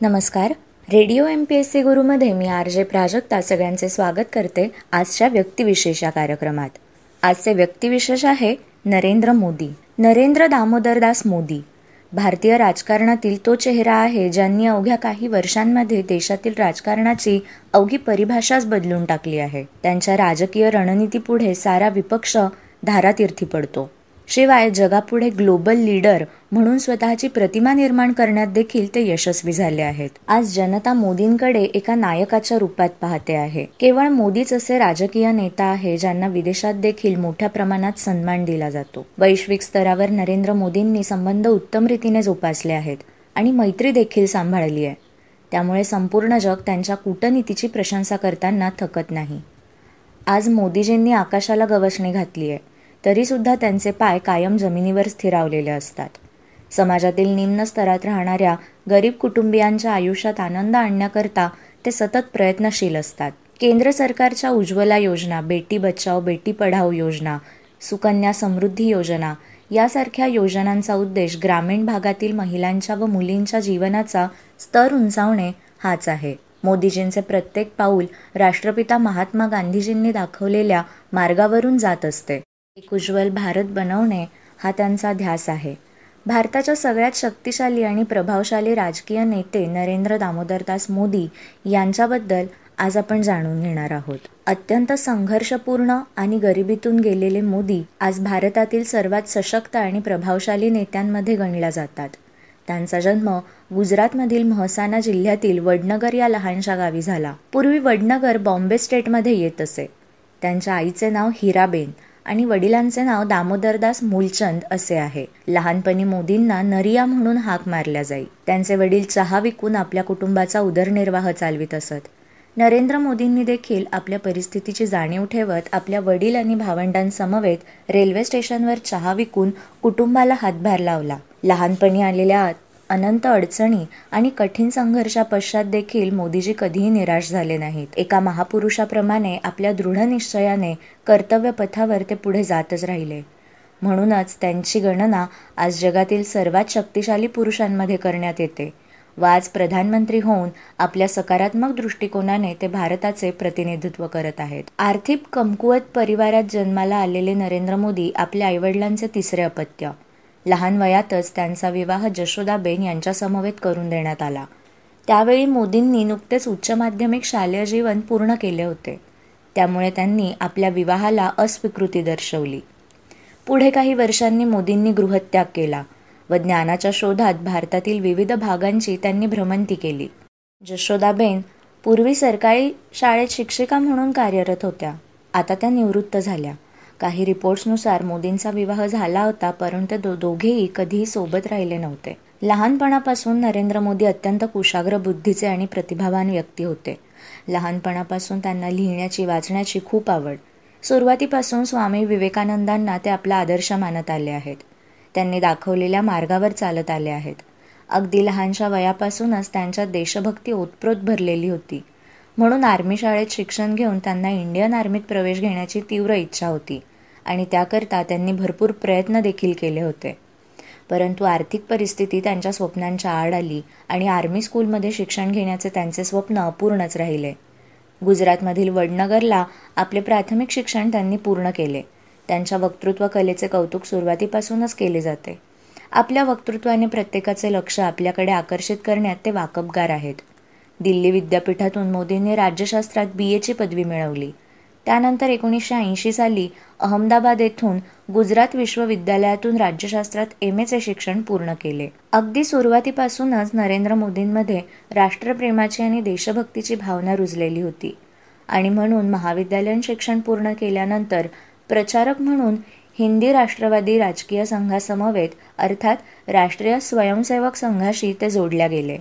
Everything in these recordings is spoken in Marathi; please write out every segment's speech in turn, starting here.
नमस्कार. Radio M P S C गुरुमध्ये मी आर जे प्राजक्ता सगळ्यांचे स्वागत करते आजच्या व्यक्तिविशेष या कार्यक्रमात. आजचे व्यक्तिविशेष आहे नरेंद्र मोदी. नरेंद्र दामोदरदास मोदी. भारतीय राजकारणातील तो चेहरा आहे ज्यांनी अवघ्या काही वर्षांमध्ये देशातील राजकारणाची अवघी परिभाषाच बदलून टाकली आहे. त्यांच्या राजकीय रणनीतीपुढे सारा विपक्ष धारातीर्थी पडतो. शिवाय जगापुढे ग्लोबल लीडर म्हणून स्वतःची प्रतिमा निर्माण करण्यात देखील ते यशस्वी झाले आहेत. आज जनता मोदींकडे एका नायकाच्या रूपात पाहते आहे. केवळ मोदीच असे राजकीय नेता आहे ज्यांना विदेशात देखील मोठ्या प्रमाणात सन्मान दिला जातो. वैश्विक स्तरावर नरेंद्र मोदींनी संबंध उत्तम रीतीने जोपासले आहेत आणि मैत्री देखील सांभाळली आहे. त्यामुळे संपूर्ण जग त्यांच्या कूटनीतीची प्रशंसा करताना थकत नाही. आज मोदीजींनी आकाशाला गवसणी घातली आहे. तरीसुद्धा त्यांचे पाय कायम जमिनीवर स्थिरावलेले असतात. समाजातील निम्न स्तरात राहणाऱ्या गरीब कुटुंबियांच्या आयुष्यात आनंद आणण्याकरता ते सतत प्रयत्नशील असतात. केंद्र सरकारच्या उज्ज्वला योजना बेटी बचाव बेटी पढाओ योजना सुकन्या समृद्धी योजना यासारख्या योजनांचा उद्देश ग्रामीण भागातील महिलांच्या व मुलींच्या जीवनाचा स्तर उंचावणे हाच आहे. मोदीजींचे प्रत्येक पाऊल राष्ट्रपिता महात्मा गांधीजींनी दाखवलेल्या मार्गावरून जात असते. एक उज्ज्वल भारत बनवणे हा त्यांचा ध्यास आहे. भारताच्या सगळ्यात शक्तिशाली आणि प्रभावशाली राजकीय नेते नरेंद्र दामोदरदास मोदी यांच्याबद्दल आज आपण जाणून घेणार आहोत. अत्यंत संघर्षपूर्ण आणि गरिबीतून गेलेले मोदी आज भारतातील सर्वात सशक्त आणि प्रभावशाली नेत्यांमध्ये गणल्या जातात. त्यांचा जन्म गुजरातमधील महसाना जिल्ह्यातील वडनगर या लहानशा गावी झाला. पूर्वी वडनगर बॉम्बे स्टेटमध्ये येत असे. त्यांच्या आईचे नाव हिराबेन. आणि वडिलांचे नाव दामोदरदास मूलचंद असे आहे. लहानपणी मोदींना नरिया म्हणून हाक मारल्या जाई. त्यांचे वडील चहा विकून आपल्या कुटुंबाचा उदरनिर्वाह चालवित असत. नरेंद्र मोदींनी देखील आपल्या परिस्थितीची जाणीव ठेवत आपल्या वडील आणि भावंडांसमवेत रेल्वे स्टेशनवर चहा विकून कुटुंबाला हातभार लावला. लहानपणी आलेल्या अनंत अडचणी आणि कठीण संघर्षापश्चात देखील मोदीजी कधीही निराश झाले नाहीत. एका महापुरुषाप्रमाणे आपल्या दृढ निश्चयाने कर्तव्य पथावर ते पुढे जातच राहिले. म्हणूनच त्यांची गणना आज जगातील सर्वात शक्तिशाली पुरुषांमध्ये करण्यात येते. व आज प्रधानमंत्री होऊन आपल्या सकारात्मक दृष्टिकोनाने ते भारताचे प्रतिनिधित्व करत आहेत. आर्थिक कमकुवत परिवारात जन्माला आलेले नरेंद्र मोदी आपल्या आईवडिलांचे तिसरे अपत्य. लहान वयातच त्यांचा विवाह जशोदाबेन यांच्यासमवेत करून देण्यात आला. त्यावेळी मोदींनी नुकतेच उच्च माध्यमिक शालेय जीवन पूर्ण केले होते. त्यामुळे त्यांनी आपल्या विवाहाला अस्वीकृती दर्शवली. पुढे काही वर्षांनी मोदींनी गृहत्याग केला व ज्ञानाच्या शोधात भारतातील विविध भागांची त्यांनी भ्रमंती केली. जशोदाबेन पूर्वी सरकारी शाळेत शिक्षिका म्हणून कार्यरत होत्या. आता त्या निवृत्त झाल्या. काही रिपोर्ट्सनुसार मोदींचा विवाह झाला होता परंतु दो दोघेही कधीही सोबत राहिले नव्हते. लहानपणापासून नरेंद्र मोदी अत्यंत कुशाग्र बुद्धीचे आणि प्रतिभावान व्यक्ती होते. लहानपणापासून त्यांना लिहिण्याची वाचण्याची खूप आवड. सुरुवातीपासून स्वामी विवेकानंदांना ते आपला आदर्श मानत आले आहेत. त्यांनी दाखवलेल्या मार्गावर चालत आले आहेत. अगदी लहानशा वयापासूनच त्यांच्या देशभक्ती ओतप्रोत भरलेली होती. म्हणून आर्मी शाळेत शिक्षण घेऊन त्यांना इंडियन आर्मीत प्रवेश घेण्याची तीव्र इच्छा होती आणि त्याकरता त्यांनी भरपूर प्रयत्न देखील केले होते. परंतु आर्थिक परिस्थिती त्यांच्या स्वप्नांच्या आड आली आणि आर्मी स्कूलमध्ये शिक्षण घेण्याचे त्यांचे स्वप्न अपूर्णच राहिले. गुजरातमधील वडनगरला आपले प्राथमिक शिक्षण त्यांनी पूर्ण केले. त्यांच्या वक्तृत्व कलेचे कौतुक सुरुवातीपासूनच केले जाते. आपल्या वक्तृत्वाने प्रत्येकाचे लक्ष आपल्याकडे आकर्षित करण्यात ते वाकबगार आहेत. दिल्ली विद्यापीठातून मोदींनी राज्यशास्त्रात बी एची पदवी मिळवली. त्यानंतर एकोणीसशे ऐंशी साली अहमदाबाद येथून गुजरात विश्वविद्यालयातून राज्यशास्त्रात एम एचे शिक्षण पूर्ण केले. अगदी सुरुवातीपासूनच नरेंद्र मोदींमध्ये राष्ट्रप्रेमाची आणि देशभक्तीची भावना रुजलेली होती. आणि म्हणून महाविद्यालयीन शिक्षण पूर्ण केल्यानंतर प्रचारक म्हणून हिंदी राष्ट्रवादी राजकीय संघासमवेत अर्थात राष्ट्रीय स्वयंसेवक संघाशी ते जोडल्या गेले.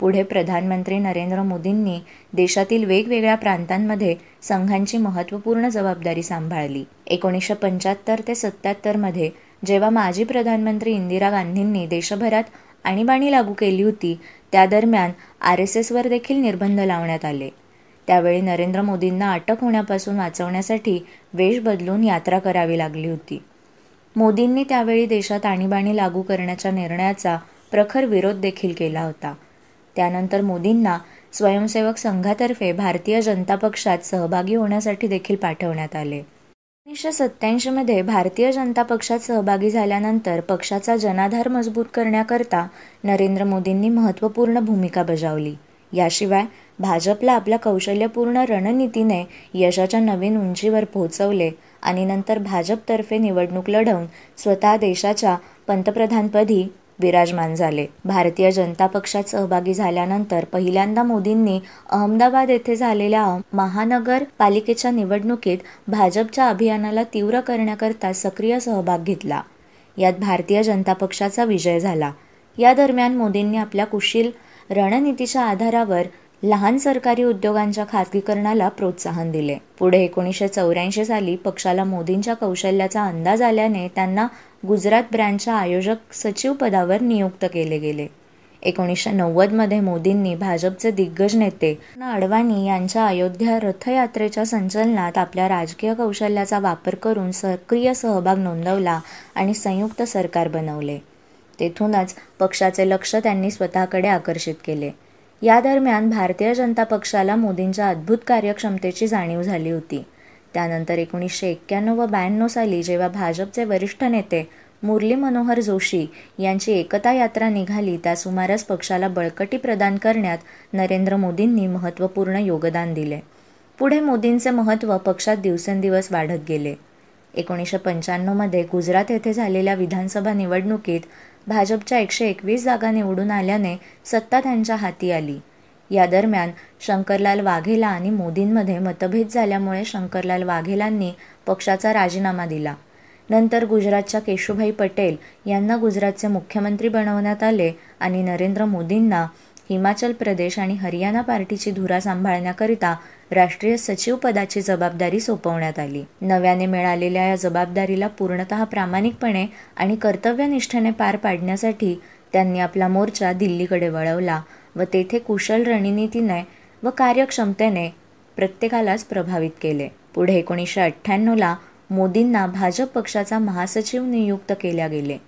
पुढे प्रधानमंत्री नरेंद्र मोदींनी देशातील वेगवेगळ्या प्रांतांमध्ये संघांची महत्त्वपूर्ण जबाबदारी सांभाळली. एकोणीसशे पंच्याहत्तर ते सत्त्याहत्तरमध्ये जेव्हा माजी प्रधानमंत्री इंदिरा गांधींनी देशभरात आणीबाणी लागू केली होती त्या दरम्यान आर एस एसवर देखील निर्बंध लावण्यात आले. त्यावेळी नरेंद्र मोदींना अटक होण्यापासून वाचवण्यासाठी वेश बदलून यात्रा करावी लागली होती. मोदींनी त्यावेळी देशात आणीबाणी लागू करण्याच्या निर्णयाचा प्रखर विरोध देखील केला होता. त्यानंतर मोदींना स्वयंसेवक संघातर्फे भारतीय जनता पक्षात सहभागी होण्यासाठी देखील पाठवण्यात आले. एकोणीसशे सत्त्याऐंशीमध्ये भारतीय जनता पक्षात सहभागी झाल्यानंतर पक्षाचा जनाधार मजबूत करण्याकरता नरेंद्र मोदींनी महत्त्वपूर्ण भूमिका बजावली. याशिवाय भाजपला आपल्या कौशल्यपूर्ण रणनीतीने यशाच्या नवीन उंचीवर पोहोचवले आणि नंतर भाजपतर्फे निवडणूक लढवून स्वतः देशाच्या पंतप्रधानपदी विराजमान झाले. भारतीय जनता पक्षात सहभागी झाल्यानंतर पहिल्यांदा मोदींनी अहमदाबाद येथे झालेल्या महानगर पालिकेच्या निवडणुकीत भाजपच्या अभियानाला तीव्र करण्याकरता सक्रिय सहभाग घेतला. यात भारतीय जनता पक्षाचा विजय झाला. या दरम्यान मोदींनी आपल्या कुशील रणनीतीच्या आधारावर लहान सरकारी उद्योगांच्या खाजगीकरणाला प्रोत्साहन दिले. पुढे एकोणीसशे चौऱ्याऐंशी साली पक्षाला मोदींच्या कौशल्याचा अंदाज आल्याने त्यांना गुजरात ब्रँडच्या आयोजक सचिव पदावर नियुक्त केले गेले. एकोणीसशे नव्वदमध्ये मोदींनी भाजपचे दिग्गज नेते अडवाणी यांच्या अयोध्या रथयात्रेच्या संचलनात आपल्या राजकीय कौशल्याचा वापर करून सक्रिय सहभाग नोंदवला आणि संयुक्त सरकार बनवले. तेथूनच पक्षाचे लक्ष त्यांनी स्वतःकडे आकर्षित केले. या दरम्यान भारतीय जनता पक्षाला मोदींच्या अद्भुत कार्यक्षमतेची जाणीव झाली होती. त्यानंतर एकोणीसशे एक्क्याण्णव व ब्याण्णव साली जेव्हा भाजपचे वरिष्ठ नेते मुरली मनोहर जोशी यांची एकता यात्रा निघाली त्या सुमारास पक्षाला बळकटी प्रदान करण्यात नरेंद्र मोदींनी महत्त्वपूर्ण योगदान दिले. पुढे मोदींचे महत्त्व पक्षात दिवसेंदिवस वाढत गेले. एकोणीसशे पंच्याण्णवमध्ये गुजरात येथे झालेल्या विधानसभा निवडणुकीत भाजपच्या एकशे एकवीस जागा निवडून आल्याने सत्ता त्यांच्या हाती आली. या दरम्यान शंकरलाल वाघेला आणि मोदींमध्ये मतभेद झाल्यामुळे शंकरलाल वाघेलांनी पक्षाचा राजीनामा दिला. नंतर गुजरातच्या केशुभाई पटेल यांना गुजरातचे मुख्यमंत्री बनवण्यात आले आणि नरेंद्र मोदींना हिमाचल प्रदेश आणि हरियाणा पार्टीची धुरा सांभाळण्याकरिता राष्ट्रीय सचिव पदाची जबाबदारी सोपवण्यात आली. नव्याने मिळालेल्या या जबाबदारीला पूर्णतः प्रामाणिकपणे आणि कर्तव्यनिष्ठेने पार पाडण्यासाठी त्यांनी आपला मोर्चा दिल्लीकडे वळवला व तेथे कुशल रणनीतीने व कार्यक्षमतेने प्रत्येकालाच प्रभावित केले. पुढे एकोणीसशे अठ्ठ्याण्णवला मोदींना भाजप पक्षाचा महासचिव नियुक्त केल्या गेले.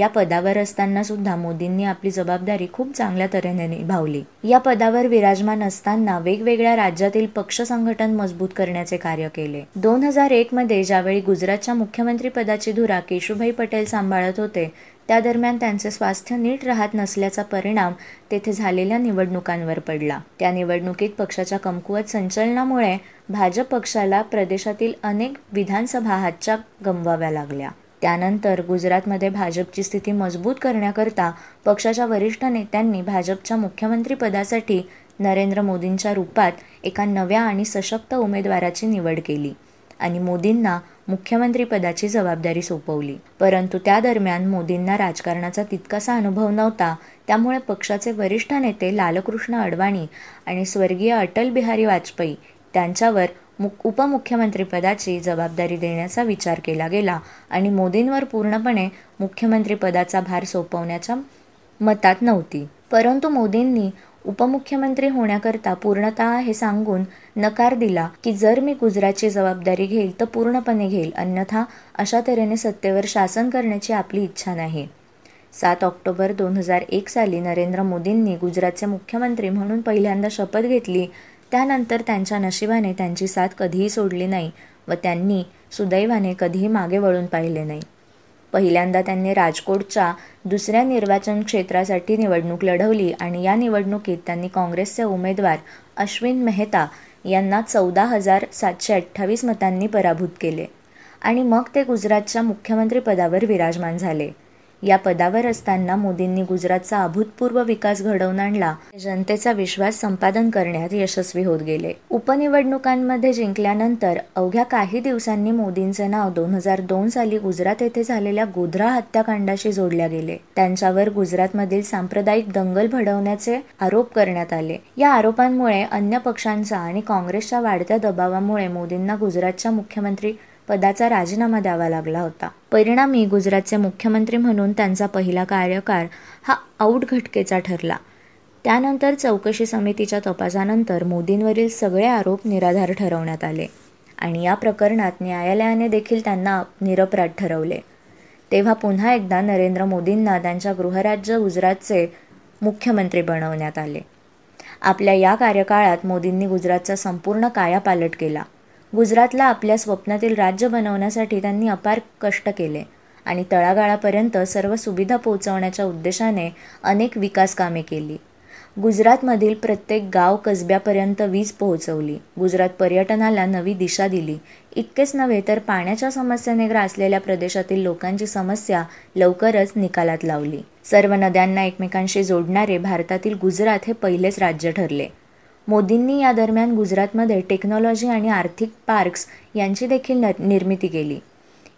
या पदावर असताना सुद्धा मोदींनी आपली जबाबदारी खूप चांगल्या तऱ्हेने निभावली. या पदावर विराजमान असताना वेगवेगळ्या राज्यातील पक्ष संघटन मजबूत करण्याचे कार्य केले. दोन हजार एक मध्ये ज्यावेळी गुजरातच्या मुख्यमंत्री पदाची धुरा केशुभाई पटेल सांभाळत होते त्या दरम्यान त्यांचे स्वास्थ्य नीट राहत नसल्याचा परिणाम तेथे झालेल्या निवडणुकांवर पडला. त्या निवडणुकीत पक्षाच्या कमकुवत संचलनामुळे भाजप पक्षाला प्रदेशातील अनेक विधानसभा हातच्या गमवाव्या लागल्या. त्यानंतर गुजरातमध्ये भाजपची स्थिती मजबूत करण्याकरता पक्षाच्या वरिष्ठ नेत्यांनी भाजपच्या मुख्यमंत्रीपदासाठी नरेंद्र मोदींच्या रूपात एका नव्या आणि सशक्त उमेदवाराची निवड केली आणि मोदींना मुख्यमंत्रीपदाची जबाबदारी सोपवली. परंतु त्या दरम्यान मोदींना राजकारणाचा तितकासा अनुभव नव्हता त्यामुळे पक्षाचे वरिष्ठ नेते लालकृष्ण अडवाणी आणि स्वर्गीय अटल बिहारी वाजपेयी त्यांच्यावर मु उपमुख्यमंत्रीपदाची जबाबदारी देण्याचा विचार केला गेला आणि मोदींवर पूर्णपणे मुख्यमंत्रीपदाचा भार सोपवण्याच्या मतात नव्हती. परंतु मोदींनी उपमुख्यमंत्री होण्याकरता पूर्णतः हे सांगून नकार दिला की जर मी गुजरातची जबाबदारी घेईल तर पूर्णपणे घेईल अन्यथा अशा तऱ्हेने सत्तेवर शासन करण्याची आपली इच्छा नाही. सात ऑक्टोबर दोन हजार एक साली नरेंद्र मोदींनी गुजरातचे मुख्यमंत्री म्हणून पहिल्यांदा शपथ घेतली त्यानंतर त्यांच्या नशिबाने त्यांची साथ कधीही सोडली नाही व त्यांनी सुदैवाने कधीही मागे वळून पाहिले नाही. पहिल्यांदा त्यांनी राजकोटच्या दुसऱ्या निर्वाचन क्षेत्रासाठी निवडणूक लढवली आणि या निवडणुकीत त्यांनी काँग्रेसचे उमेदवार अश्विन मेहता यांना चौदा हजार सातशे अठ्ठावीस मतांनी पराभूत केले आणि मग ते गुजरातच्या मुख्यमंत्रीपदावर विराजमान झाले. या पदावर असताना मोदींनी गुजरातचा अभूतपूर्व विकास घडवून आणला. जनतेचा विश्वास संपादन करण्यात यशस्वी होत गेले. उपनिवडणुकांमध्ये जिंकल्यानंतर अवघ्या काही दिवसांनी मोदींचे नाव दोन हजार दोन साली गुजरात येथे झालेल्या गोधरा हत्याकांडाशी जोडल्या गेले. त्यांच्यावर गुजरातमधील सांप्रदायिक दंगल भडवण्याचे आरोप करण्यात आले. या आरोपांमुळे अन्य पक्षांचा आणि काँग्रेसच्या वाढत्या दबावामुळे मोदींना गुजरातच्या मुख्यमंत्री पदाचा राजीनामा द्यावा लागला होता. परिणामी गुजरातचे मुख्यमंत्री म्हणून त्यांचा पहिला कार्यकाळ हा आऊट घटकेचा ठरला. त्यानंतर चौकशी समितीच्या तपासानंतर मोदींवरील सगळे आरोप निराधार ठरवण्यात आले आणि या प्रकरणात न्यायालयाने देखील त्यांना निरपराध ठरवले. तेव्हा पुन्हा एकदा नरेंद्र मोदींना त्यांच्या गृहराज्य गुजरातचे मुख्यमंत्री बनवण्यात आले. आपल्या या कार्यकाळात मोदींनी गुजरातचा संपूर्ण कायापालट केला. गुजरातला आपल्या स्वप्नातील राज्य बनवण्यासाठी त्यांनी अपार कष्ट केले आणि तळागाळापर्यंत सर्व सुविधा पोहोचवण्याच्या उद्देशाने अनेक विकास कामे केली. गुजरातमधील प्रत्येक गाव कसब्यापर्यंत वीज पोहोचवली. गुजरात पर्यटनाला नवी दिशा दिली. इतकेच नव्हे तर पाण्याच्या समस्येने ग्रासलेल्या प्रदेशातील लोकांची समस्या लवकरच निकालात लावली. सर्व नद्यांना एकमेकांशी जोडणारे भारतातील गुजरात हे पहिलेच राज्य ठरले. मोदींनी या दरम्यान गुजरातमध्ये टेक्नॉलॉजी आणि आर्थिक पार्क्स यांची देखील न निर्मिती केली.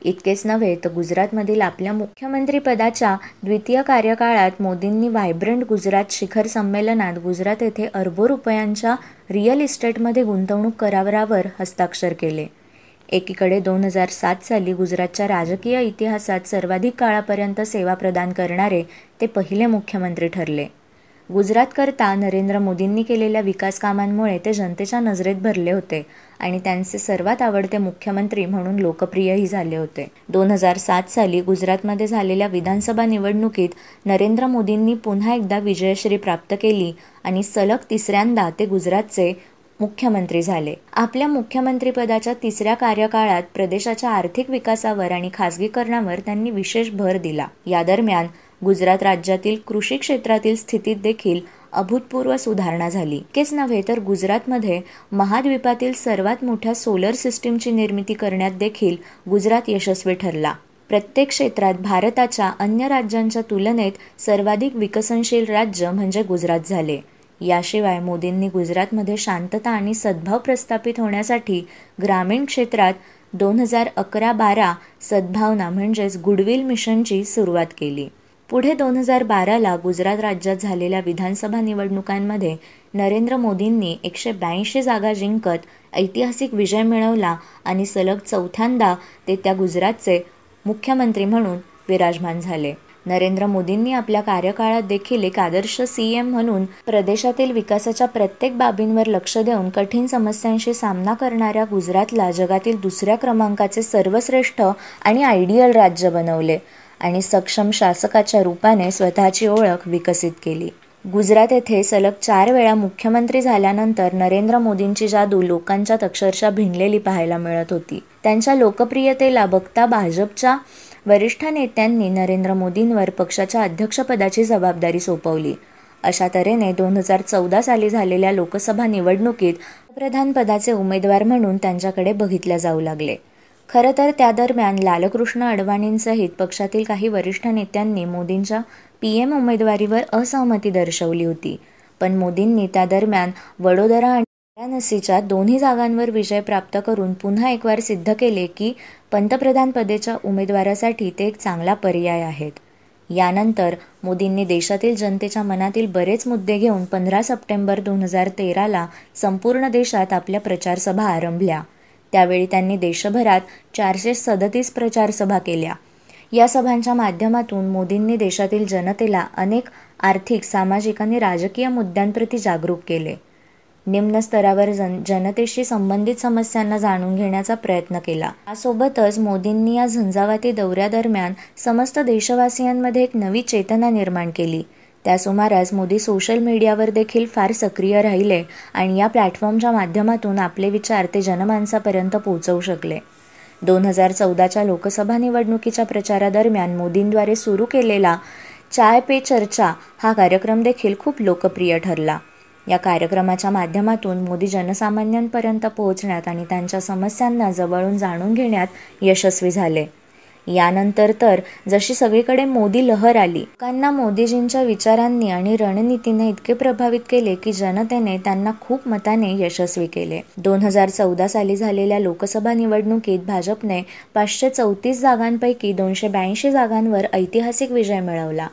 इतकेच नव्हे तर गुजरातमधील आपल्या मुख्यमंत्रीपदाच्या द्वितीय कार्यकाळात मोदींनी व्हायब्रंट गुजरात शिखर संमेलनात गुजरात येथे अर्बो रुपयांच्या रिअल इस्टेटमध्ये गुंतवणूक करारावर हस्ताक्षर केले. एकीकडे दोन हजार सात साली गुजरातच्या राजकीय इतिहासात सर्वाधिक काळापर्यंत सेवा प्रदान करणारे ते पहिले मुख्यमंत्री ठरले. गुजरातकरता नरेंद्र मोदींनी केलेल्या विकास कामांमुळे ते जनतेच्या नजरेत भरले होते आणि त्यांचे सर्वात आवडते मुख्यमंत्री म्हणून लोकप्रियही झाले होते. दोन हजार सात साली गुजरातमध्ये झालेल्या विधानसभा निवडणुकीत नरेंद्र मोदींनी पुन्हा एकदा विजयश्री प्राप्त केली आणि सलग तिसऱ्यांदा ते गुजरातचे मुख्यमंत्री झाले. आपल्या मुख्यमंत्रीपदाच्या तिसऱ्या कार्यकाळात प्रदेशाच्या आर्थिक विकासावर आणि खासगीकरणावर त्यांनी विशेष भर दिला. या दरम्यान गुजरात राज्यातील कृषी क्षेत्रातील स्थितीत देखील अभूतपूर्व सुधारणा झाली. इतकेच नव्हे तर गुजरातमध्ये महाद्वीपातील सर्वात मोठ्या सोलर सिस्टीमची निर्मिती करण्यात देखील गुजरात यशस्वी ठरला. प्रत्येक क्षेत्रात भारताच्या अन्य राज्यांच्या तुलनेत सर्वाधिक विकसनशील राज्य म्हणजे गुजरात झाले. याशिवाय मोदींनी गुजरातमध्ये शांतता आणि सद्भाव प्रस्थापित होण्यासाठी ग्रामीण क्षेत्रात दोन हजार अकरा बारा सद्भावना म्हणजेच गुडविल मिशनची सुरुवात केली. पुढे दोन हजार बाराला गुजरात राज्यात झालेल्या विधानसभा निवडणुकांमध्ये नरेंद्र मोदींनी एकशे ब्याऐंशी जागा जिंकत ऐतिहासिक विजय मिळवला आणि सलग चौथ्यांदा ते त्या गुजरातचे मुख्यमंत्री म्हणून विराजमान झाले. नरेंद्र मोदींनी आपल्या कार्यकाळात देखील एक आदर्श सी एम म्हणून प्रदेशातील विकासाच्या प्रत्येक बाबींवर लक्ष देऊन कठीण समस्यांशी सामना करणाऱ्या गुजरातला जगातील दुसऱ्या क्रमांकाचे सर्वश्रेष्ठ आणि आयडियल राज्य बनवले. आणि सक्षम शासकाच्या रूपाने स्वतःची ओळख विकसित केली. गुजरात येथे सलग चार वेळा मुख्यमंत्री झाल्यानंतर नरेंद्र मोदींची जादू लोकांच्यात अक्षरशः भिनलेली पाहायला मिळत होती. त्यांच्या लोकप्रियतेला बघता भाजपच्या वरिष्ठ नेत्यांनी नरेंद्र मोदींवर पक्षाच्या अध्यक्षपदाची जबाबदारी सोपवली. अशा तऱ्हेने दोन हजार चौदा साली झालेल्या लोकसभा निवडणुकीत प्रधानपदाचे उमेदवार म्हणून त्यांच्याकडे बघितल्या जाऊ लागले. खरं तर त्या दरम्यान लालकृष्ण अडवाणींसहित पक्षातील काही वरिष्ठ नेत्यांनी मोदींच्या पी एम उमेदवारीवर असहमती दर्शवली होती. पण मोदींनी त्या दरम्यान वडोदरा आणि वाराणसीच्या दोन्ही जागांवर विजय प्राप्त करून पुन्हा एकवार सिद्ध केले की पंतप्रधानपदेच्या उमेदवारासाठी ते एक चांगला पर्याय आहेत. यानंतर मोदींनी देशातील जनतेच्या मनातील बरेच मुद्दे घेऊन पंधरा सप्टेंबर दोन हजार तेराला संपूर्ण देशात आपल्या प्रचारसभा आरंभल्या. त्यावेळी त्यांनी देशभरात चारशे सदतीस प्रचारसभा केल्या. या सभांच्या माध्यमातून मोदींनी देशातील जनतेला अनेक आर्थिक सामाजिक आणि राजकीय मुद्द्यांप्रती जागरूक केले. निम्न स्तरावर जन जनतेशी संबंधित समस्यांना जाणून घेण्याचा प्रयत्न केला. यासोबतच मोदींनी या झंझावाती दौऱ्यादरम्यान समस्त देशवासियांमध्ये एक नवी चेतना निर्माण केली. त्या सुमारास मोदी सोशल मीडियावर देखील फार सक्रिय राहिले आणि या प्लॅटफॉर्मच्या माध्यमातून आपले विचार ते जनमानसापर्यंत पोहोचवू शकले. दोन हजार चौदाच्या लोकसभा निवडणुकीच्या प्रचारादरम्यान मोदींद्वारे सुरू केलेला चाय पे चर्चा हा कार्यक्रम देखील खूप लोकप्रिय ठरला. या कार्यक्रमाच्या माध्यमातून मोदी जनसामान्यांपर्यंत पोहोचण्यात आणि त्यांच्या समस्यांना जवळून जाणून घेण्यात यशस्वी झाले. यानंतर तर जशी सगळीकडे मोदी लहर आली लोकांना मोदीजींच्या विचारांनी आणि रणनीतीने इतके प्रभावित केले की जनतेने त्यांना खूप मताने यशस्वी केले. दोन हजार चौदा साली झालेल्या लोकसभा निवडणुकीत भाजपने पाचशे चौतीस जागांपैकी दोनशे ब्याऐंशी जागांवर ऐतिहासिक विजय मिळवला.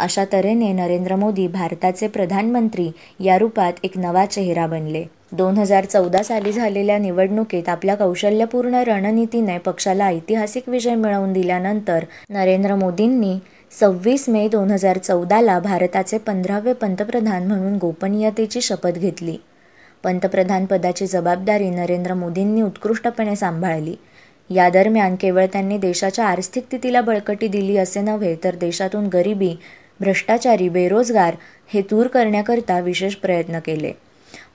अशा तऱ्हेने नरेंद्र मोदी भारताचे प्रधानमंत्री या रूपात एक नवा चेहरा बनले. दोन हजार चौदा साली झालेल्या निवडणुकीत आपल्या कौशल्यपूर्ण रणनीतीने पक्षाला ऐतिहासिक विजय मिळवून दिल्यानंतर नरेंद्र मोदींनी सव्वीस मे दोन हजार चौदाला भारताचे पंधरावे पंतप्रधान म्हणून गोपनीयतेची शपथ घेतली. पंतप्रधानपदाची जबाबदारी नरेंद्र मोदींनी उत्कृष्टपणे सांभाळली. या दरम्यान केवळ त्यांनी देशाच्या आर्थिक स्थितीला बळकटी दिली असे नव्हे तर देशातून गरिबी भ्रष्टाचारी बेरोजगार हे दूर करण्याकरता विशेष प्रयत्न केले.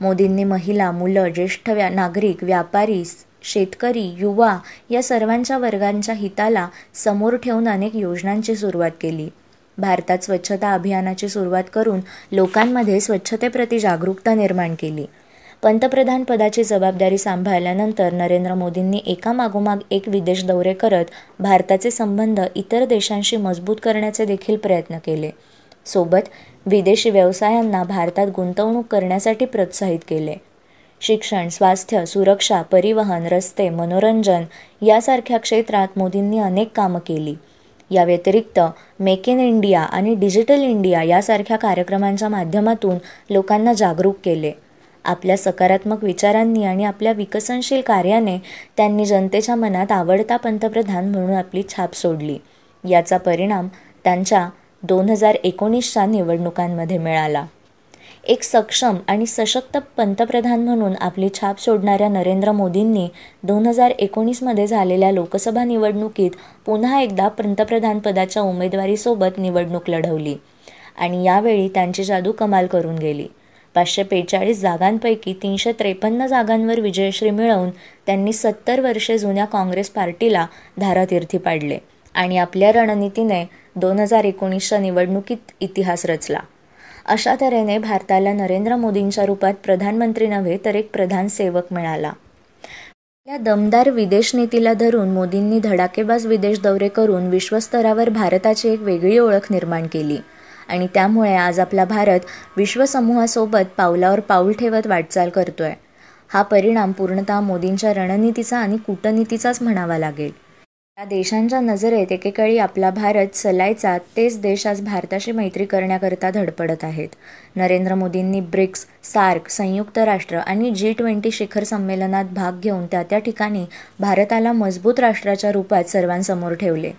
मोदींनी महिला मुलं ज्येष्ठ व्या नागरिक व्यापारी शेतकरी युवा या सर्वांच्या वर्गांच्या हिताला समोर ठेवून अनेक योजनांची सुरुवात केली. भारतात स्वच्छता अभियानाची सुरुवात करून लोकांमध्ये स्वच्छतेप्रती जागरूकता निर्माण केली. पंतप्रधान पदाची जबाबदारी सांभाळल्यानंतर नरेंद्र मोदींनी एकामागोमाग एक विदेश दौरे करत भारताचे संबंध इतर देशांशी मजबूत करण्याचे देखील प्रयत्न केले. सोबत विदेशी व्यवसायांना भारतात गुंतवणूक करण्यासाठी प्रोत्साहित केले. शिक्षण स्वास्थ्य सुरक्षा परिवहन रस्ते मनोरंजन यासारख्या क्षेत्रात मोदींनी अनेक कामं केली. या व्यतिरिक्त मेक इन इंडिया आणि डिजिटल इंडिया यासारख्या कार्यक्रमांच्या माध्यमातून लोकांना जागरूक केले. आपल्या सकारात्मक विचारांनी आणि आपल्या विकसनशील कार्याने त्यांनी जनतेच्या मनात आवडता पंतप्रधान म्हणून आपली छाप सोडली. याचा परिणाम त्यांच्या दोन हजार एकोणीसच्या निवडणुकांमध्ये मिळाला. एक सक्षम आणि सशक्त पंतप्रधान म्हणून आपली छाप सोडणाऱ्या नरेंद्र मोदींनी दोन हजार एकोणीसमध्ये झालेल्या लोकसभा निवडणुकीत पुन्हा एकदा पंतप्रधानपदाच्या उमेदवारीसोबत निवडणूक लढवली आणि यावेळी त्यांची जादू कमाल करून गेली. पाचशे बेचाळीस जागांपैकी तीनशे त्रेपन्न जागांवर विजयश्री मिळवून त्यांनी सत्तर वर्षे जुन्या काँग्रेस पार्टीला धारातीर्थी पाडले आणि आपल्या रणनीतीने दोन हजार एकोणीसच्या निवडणुकीत इतिहास रचला. अशा तऱ्हेने भारताला नरेंद्र मोदींच्या रूपात प्रधानमंत्री नव्हे तर एक प्रधान सेवक मिळाला. या दमदार विदेश नीतीला धरून मोदींनी धडाकेबाज विदेश दौरे करून विश्वस्तरावर भारताची एक वेगळी ओळख निर्माण केली. आणि त्यामुळे आज आपला भारत विश्वसमूहासोबत पावलावर पाऊल ठेवत वाटचाल करतोय. हा परिणाम पूर्णतः मोदींच्या रणनीतीचा आणि कूटनीतीचाच म्हणावा लागेल. या देशांच्या नजरेत एकेकाळी आपला भारत सलायचा तेच देश आज भारताशी मैत्री करण्याकरता धडपडत आहेत. नरेंद्र मोदींनी ब्रिक्स सार्क संयुक्त राष्ट्र आणि जी ट्वेंटी शिखर संमेलनात भाग घेऊन त्या त्या ठिकाणी भारताला मजबूत राष्ट्राच्या रूपात सर्वांसमोर ठेवले.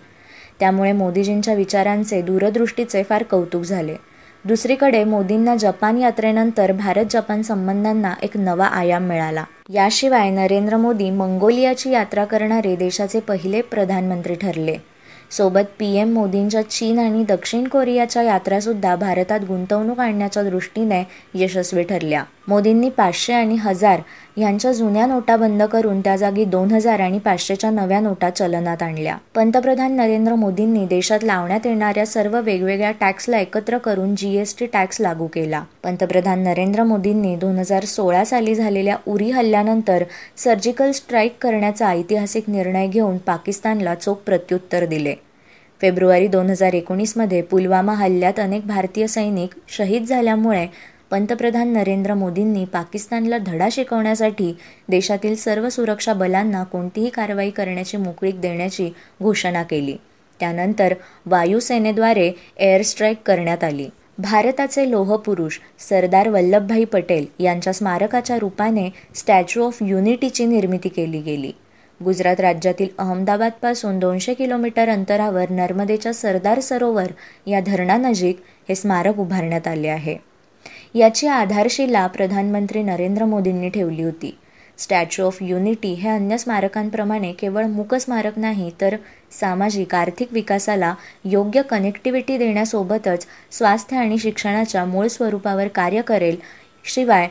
त्यामुळे मोदीजींच्या विचारांचे दूरदृष्टीचे फार कौतुक झाले. दुसरीकडे मोदींना जपान यात्रेनंतर भारत जपान संबंधांना एक नवा आयाम मिळाला. याशिवाय नरेंद्र मोदी मंगोलियाची यात्रा करणारे देशाचे पहिले प्रधानमंत्री ठरले. सोबत पी एम मोदींच्या चीन आणि दक्षिण कोरियाच्या यात्रासुद्धा भारतात गुंतवणूक आणण्याच्या दृष्टीने यशस्वी ठरल्या. मोदींनी पाचशे आणि हजार यांच्या जुन्या नोटा बंद करून त्या जागी दोन हजार आणि पाचशेच्या नव्या नोटा चलनात आणल्या. पंतप्रधान नरेंद्र मोदींनी देशात लावण्यात येणाऱ्या सर्व वेगवेगळ्या टॅक्सला एकत्र करून जीएसटी टॅक्स लागू केला. पंतप्रधान नरेंद्र मोदींनी दोन हजार सोळा साली झालेल्या उरी हल्ल्यानंतर सर्जिकल स्ट्राईक करण्याचा ऐतिहासिक निर्णय घेऊन पाकिस्तानला चोख प्रत्युत्तर दिले. फेब्रुवारी दोन हजार एकोणीसमध्ये पुलवामा हल्ल्यात अनेक भारतीय सैनिक शहीद झाल्यामुळे पंतप्रधान नरेंद्र मोदींनी पाकिस्तानला धडा शिकवण्यासाठी देशातील सर्व सुरक्षा बलांना कोणतीही कारवाई करण्याची मोकळीक देण्याची घोषणा केली. त्यानंतर वायुसेनेद्वारे एअर स्ट्राईक करण्यात आली. भारताचे लोहपुरुष सरदार वल्लभभाई पटेल यांच्या स्मारकाच्या रूपाने स्टॅच्यू ऑफ युनिटीची निर्मिती केली गेली. गुजरात राज्यातील अहमदाबादपासून दोनशे किलोमीटर अंतरावर नर्मदेच्या सरदार सरोवर या धरणानजीक हे स्मारक उभारण्यात आले आहे. याची आधारशिला प्रधानमंत्री नरेंद्र मोदींनी ठेवली होती. स्टॅच्यू ऑफ युनिटी हे अन्य स्मारकांप्रमाणे केवळ मूक स्मारक नाही तर सामाजिक आर्थिक विकासाला योग्य कनेक्टिव्हिटी देण्यासोबतच स्वास्थ्य आणि शिक्षणाच्या मूळ स्वरूपावर कार्य करेल शिवाय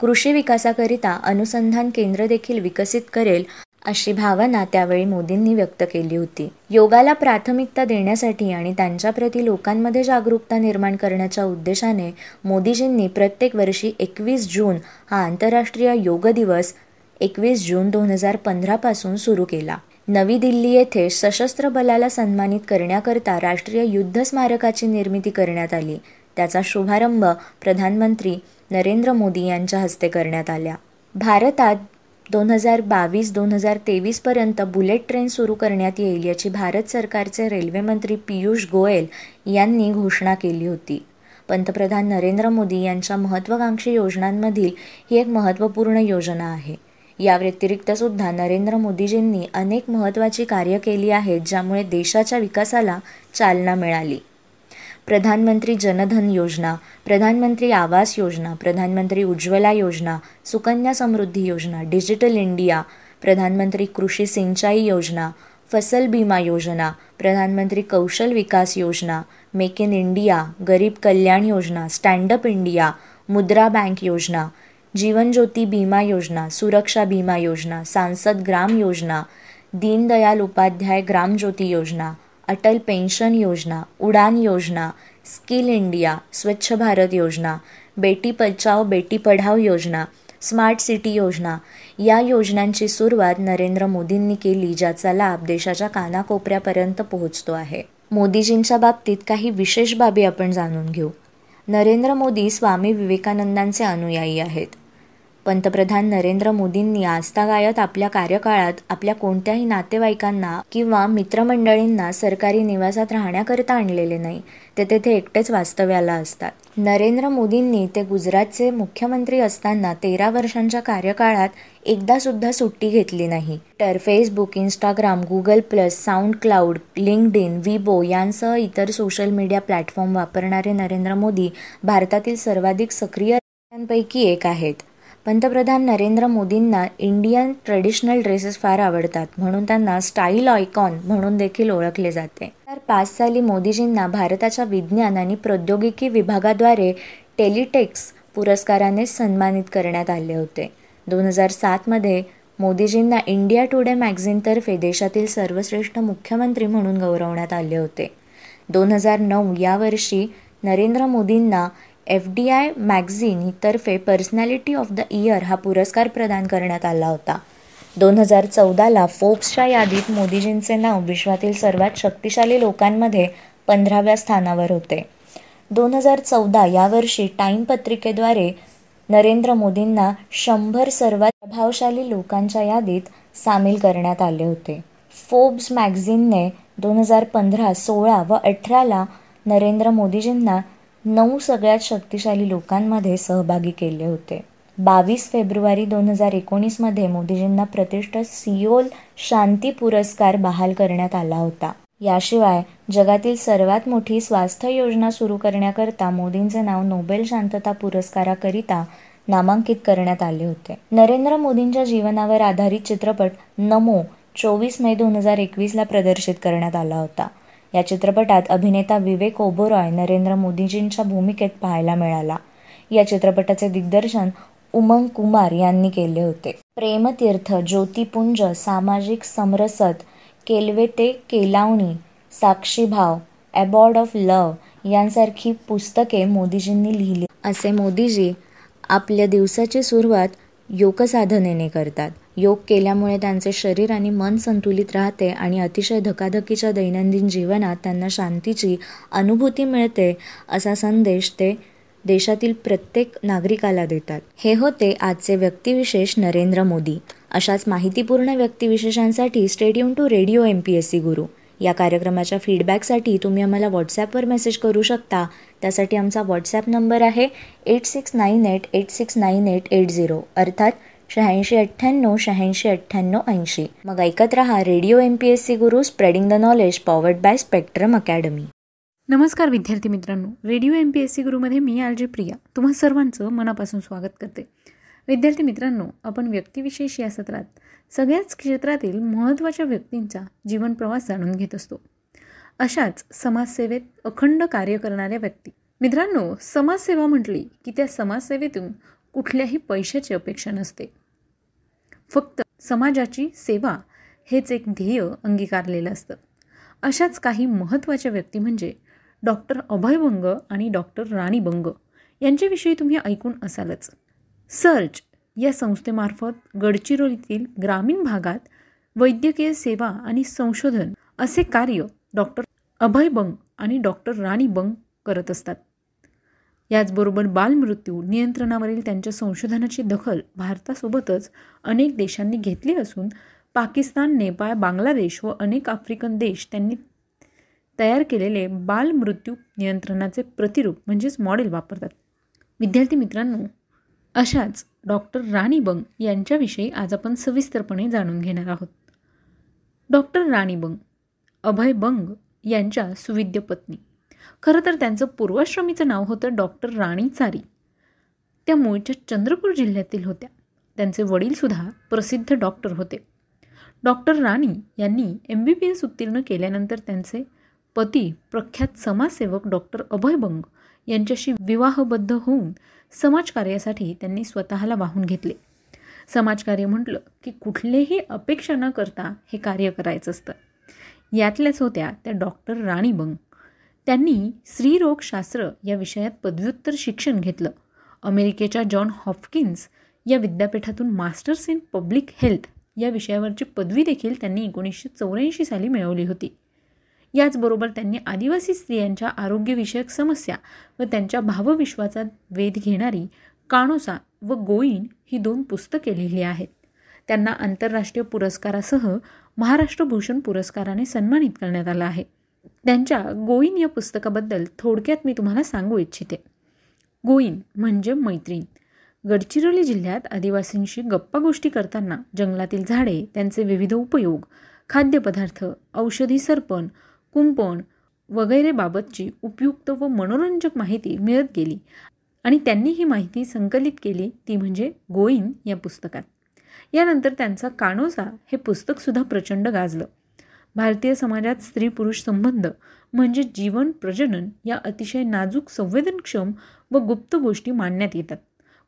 कृषी विकासाकरिता अनुसंधान केंद्र देखील विकसित करेल अशी भावना त्यावेळी मोदींनी व्यक्त केली होती. योगाला प्राथमिकता देण्यासाठी आणि त्यांच्याप्रती लोकांमध्ये जागरूकता निर्माण करण्याच्या उद्देशाने मोदीजींनी प्रत्येक वर्षी एकवीस जून हा आंतरराष्ट्रीय योग दिवस एकवीस जून दोन हजार पंधरापासून सुरू केला. नवी दिल्ली येथे सशस्त्र बलाला सन्मानित करण्याकरता राष्ट्रीय युद्ध स्मारकाची निर्मिती करण्यात आली. त्याचा शुभारंभ प्रधानमंत्री नरेंद्र मोदी यांच्या हस्ते करण्यात आल्या भारतात दोन हजार बावीस दोन हजार तेवीसपर्यंत बुलेट ट्रेन सुरू करण्यात येईल याची भारत सरकारचे रेल्वेमंत्री पियुष गोयल यांनी घोषणा केली होती. पंतप्रधान नरेंद्र मोदी यांच्या महत्त्वाकांक्षी योजनांमधील ही एक महत्त्वपूर्ण योजना आहे. या व्यतिरिक्त सुद्धा नरेंद्र मोदीजींनी अनेक महत्त्वाची कार्य केली आहेत ज्यामुळे देशाच्या विकासाला चालना मिळाली. प्रधानमंत्री जनधन योजना, प्रधानमंत्री आवास योजना, प्रधानमंत्री उज्ज्वला योजना, सुकन्या समृद्धि योजना, डिजिटल इंडिया, प्रधानमंत्री कृषि सिंचाई योजना, फ़सल बीमा योजना, प्रधानमंत्री कौशल विकास योजना, मेक इन इंडिया, गरीब कल्याण योजना स्टँडअप इंडिया, मुद्रा बँक योजना, जीवन ज्योती बीमा योजना, सुरक्षा बीमा योजना, सांसद ग्राम योजना, दीनदयाल उपाध्याय ग्राम ज्योती योजना अटल पेन्शन योजना उडान योजना स्किल इंडिया स्वच्छ भारत योजना बेटी बचाव बेटी पढाव योजना स्मार्ट सिटी योजना या योजनांची सुरुवात नरेंद्र मोदींनी केली ज्याचा लाभ देशाच्या कानाकोपऱ्यापर्यंत पोहोचतो आहे. मोदीजींच्या बाबतीत काही विशेष बाबी आपण जाणून घेऊ. नरेंद्र मोदी स्वामी विवेकानंदांचे अनुयायी आहेत. पंतप्रधान नरेंद्र मोदींनी आस्थागायत आपल्या कार्यकाळात आपल्या कोणत्याही नातेवाईकांना किंवा मित्रमंडळींना सरकारी निवासात राहण्याकरिता आणलेले नाही. ते तेथे एकटेच वास्तव्याला असतात. नरेंद्र मोदींनी ते गुजरातचे मुख्यमंत्री असताना तेरा वर्षांच्या कार्यकाळात एकदा सुद्धा सुट्टी घेतली नाही. तर Facebook Instagram Google Plus SoundCloud LinkedIn Weibo यांसह इतर सोशल मीडिया प्लॅटफॉर्म वापरणारे नरेंद्र मोदी भारतातील सर्वाधिक सक्रिय पैकी एक आहेत. पंतप्रधान नरेंद्र मोदींना इंडियन ट्रेडिशनल ड्रेसेस फार आवडतात म्हणून त्यांना स्टाईल आयकॉन म्हणून देखील ओळखले जाते. तर पाच साली मोदीजींना भारताच्या विज्ञान आणि प्रौद्योगिकी विभागाद्वारे टेलिटेक्स पुरस्काराने सन्मानित करण्यात आले होते. दोन हजार सातमध्ये मोदीजींना इंडिया टुडे मॅगझिनतर्फे देशातील सर्वश्रेष्ठ मुख्यमंत्री म्हणून गौरवण्यात आले होते. दोन हजार नऊ या वर्षी नरेंद्र मोदींना एफ डी आय मॅगझिन तर्फे पर्सनॅलिटी ऑफ द इयर हा पुरस्कार प्रदान करण्यात आला होता. दोन हजार चौदाला फोर्ब्सच्या यादीत मोदीजींचे नाव विश्वातील सर्वात शक्तिशाली लोकांमध्ये पंधराव्या स्थानावर होते. दोन हजार चौदा यावर्षी टाईम पत्रिकेद्वारे नरेंद्र मोदींना शंभर सर्वात प्रभावशाली लोकांच्या यादीत सामील करण्यात आले होते. फोर्ब्स मॅगझिनने दोन हजार पंधरा सोळा व अठराला नरेंद्र मोदीजींना नऊ सगळ्यात शक्तिशाली लोकांमध्ये सहभागी केले होते. बावीस फेब्रुवारी दोन हजार एकोणीसमध्ये मोदीजींना प्रतिष्ठित सिओल शांती पुरस्कार बहाल करण्यात आला होता. याशिवाय जगातील सर्वात मोठी स्वास्थ्य योजना सुरू करण्याकरता मोदींचे नाव नोबेल शांतता पुरस्काराकरिता नामांकित करण्यात आले होते. नरेंद्र मोदींच्या जीवनावर आधारित चित्रपट नमो चोवीस मे दोन हजार एकवीसला प्रदर्शित करण्यात आला होता. या चित्रपटात अभिनेता विवेक ओबोरॉय नरेंद्र मोदीजींच्या भूमिकेत पाहायला मिळाला. या चित्रपटाचे दिग्दर्शन उमंग कुमार यांनी केले होते. प्रेमतीर्थ ज्योतिपुंज सामाजिक समरसत केलवे ते केलावणी साक्षीभाव अबॉर्ड ऑफ लव यांसारखी पुस्तके मोदीजींनी लिहिली. असे मोदीजी आपल्या दिवसाची सुरुवात योगसाधनेने करतात. योग केल्यामुळे त्यांचे शरीर आणि मन संतुलित राहते आणि अतिशय धकाधकीच्या दैनंदिन जीवनात त्यांना शांतीची अनुभूती मिळते असा संदेश ते देशातील प्रत्येक नागरिकाला देतात. हे होते आजचे व्यक्तिविशेष नरेंद्र मोदी. अशाच माहितीपूर्ण व्यक्तिविशेषांसाठी stadium to radio M P S C Guru. या कार्यक्रमाच्या फीडबॅकसाठी तुम्ही आम्हाला व्हॉट्सॲपवर मेसेज करू शकता. त्यासाठी आमचा व्हॉट्सॲप नंबर आहे eight six nine eight eight six nine eight eight zero. अर्थात शहाऐंशी अठ्ठ्याण्णव शहाऐंशी अठ्ठ्याण्णव ऐंशी. मग ऐकत रहा radio M P S C Guru spreading the knowledge powered by Spectrum Academy नमस्कार विद्यार्थी मित्रांनो. Radio M P S C गुरुमध्ये मी आर जे प्रिया. तुम्हा सर्वांचं मनापासून स्वागत करते. विद्यार्थी मित्रांनो आपण व्यक्तिविशेष या सत्रात सगळ्याच क्षेत्रातील महत्त्वाच्या व्यक्तींचा जीवनप्रवास जाणून घेत असतो. अशाच समाजसेवेत अखंड कार्य करणाऱ्या व्यक्ती. मित्रांनो समाजसेवा म्हटली की त्या समाजसेवेतून कुठल्याही पैशाची अपेक्षा नसते. फक्त समाजाची सेवा हेच एक ध्येय अंगीकारलेलं असतं. अशाच काही महत्त्वाच्या व्यक्ती म्हणजे डॉक्टर अभय बंग आणि डॉक्टर राणी बंग यांच्याविषयी तुम्ही ऐकून असालच. सर्च या संस्थेमार्फत गडचिरोलीतील ग्रामीण भागात वैद्यकीय सेवा आणि संशोधन असे कार्य डॉक्टर अभय बंग आणि डॉक्टर राणी बंग करत असतात. याचबरोबर बालमृत्यू नियंत्रणावरील त्यांच्या संशोधनाची दखल भारतासोबतच अनेक देशांनी घेतली असून पाकिस्तान नेपाळ बांगलादेश व अनेक आफ्रिकन देश त्यांनी तयार केलेले बालमृत्यू नियंत्रणाचे प्रतिरूप म्हणजेच मॉडेल वापरतात. विद्यार्थी मित्रांनो अशाच डॉक्टर राणी बंग यांच्याविषयी आज आपण सविस्तरपणे जाणून घेणार आहोत. डॉक्टर राणी बंग अभय बंग यांच्या सुविद्य पत्नी. खरं तर त्यांचं पूर्वाश्रमीचं नाव होतं डॉक्टर राणी चारी. त्या मूळच्या चंद्रपूर जिल्ह्यातील होत्या. त्यांचे वडीलसुद्धा प्रसिद्ध डॉक्टर होते. डॉक्टर राणी यांनी एम बी बी एस उत्तीर्ण केल्यानंतर त्यांचे पती प्रख्यात समाजसेवक डॉक्टर अभय बंग यांच्याशी विवाहबद्ध होऊन समाजकार्यासाठी त्यांनी स्वतःला वाहून घेतले. समाजकार्य म्हटलं की कुठलेही अपेक्षा न करता हे कार्य करायचं असतं. यातल्याच होत्या त्या डॉक्टर राणी बंग. त्यांनी स्त्रीरोगशास्त्र या विषयात पदव्युत्तर शिक्षण घेतलं. अमेरिकेच्या जॉन हॉपकिन्स या विद्यापीठातून मास्टर्स इन पब्लिक हेल्थ या विषयावरची पदवी देखील त्यांनी एकोणीसशे चौऱ्याऐंशी साली मिळवली होती. याचबरोबर त्यांनी आदिवासी स्त्रियांच्या आरोग्यविषयक समस्या व त्यांच्या भावविश्वाचा वेध घेणारी काणोसा व गोईन ही दोन पुस्तके लिहिली आहेत. त्यांना आंतरराष्ट्रीय पुरस्कारासह महाराष्ट्र भूषण पुरस्काराने सन्मानित करण्यात आलं आहे. त्यांच्या गोईन या पुस्तकाबद्दल थोडक्यात मी तुम्हाला सांगू इच्छिते. गोईन म्हणजे मैत्रीण. गडचिरोली जिल्ह्यात आदिवासींशी गप्पा गोष्टी करताना जंगलातील झाडे त्यांचे विविध उपयोग खाद्यपदार्थ औषधी सरपण कुंपण वगैरेबाबतची उपयुक्त व मनोरंजक माहिती मिळत गेली आणि त्यांनी ही माहिती संकलित केली ती म्हणजे गोईन या पुस्तकात. यानंतर त्यांचा कानोसा हे पुस्तकसुद्धा प्रचंड गाजलं. भारतीय समाजात स्त्री पुरुष संबंध म्हणजे जीवन प्रजनन या अतिशय नाजूक संवेदनक्षम व गुप्त गोष्टी मांडण्यात येतात.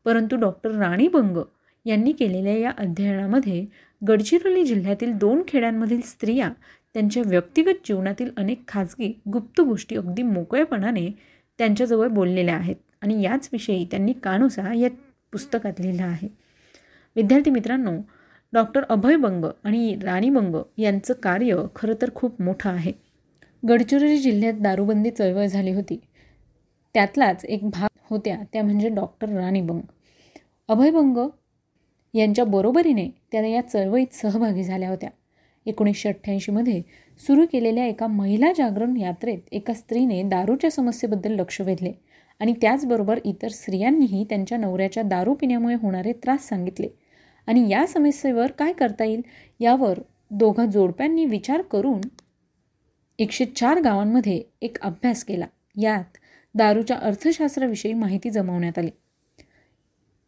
परंतु डॉक्टर राणी बंग यांनी केलेल्या या अध्ययनामध्ये गडचिरोली जिल्ह्यातील दोन खेड्यांमधील स्त्रिया त्यांच्या व्यक्तिगत जीवनातील अनेक खाजगी गुप्त गोष्टी अगदी मोकळेपणाने त्यांच्याजवळ बोललेल्या आहेत आणि याचविषयी त्यांनी कानोसा या पुस्तकात लिहिलं आहे. विद्यार्थी मित्रांनो डॉक्टर अभय बंग आणि राणी बंग यांचं कार्य खरं तर खूप मोठं आहे. गडचिरोली जिल्ह्यात दारूबंदी चळवळ झाली होती. त्यातलाच एक भाग होत्या त्या म्हणजे डॉक्टर राणी बंग. अभय बंग यांच्या बरोबरीने त्या या चळवळीत सहभागी झाल्या होत्या. एकोणीसशे अठ्ठ्याऐंशीमध्ये सुरू केलेल्या एका महिला जागरण यात्रेत एका स्त्रीने दारूच्या समस्येबद्दल लक्ष वेधले आणि त्याचबरोबर इतर स्त्रियांनीही त्यांच्या नवऱ्याच्या दारू पिण्यामुळे होणारे त्रास सांगितले. आणि या समस्येवर काय करता येईल यावर दोघा जोडप्यांनी विचार करून एकशे चार गावांमध्ये एक अभ्यास केला. यात दारूच्या अर्थशास्त्राविषयी माहिती जमवण्यात आली.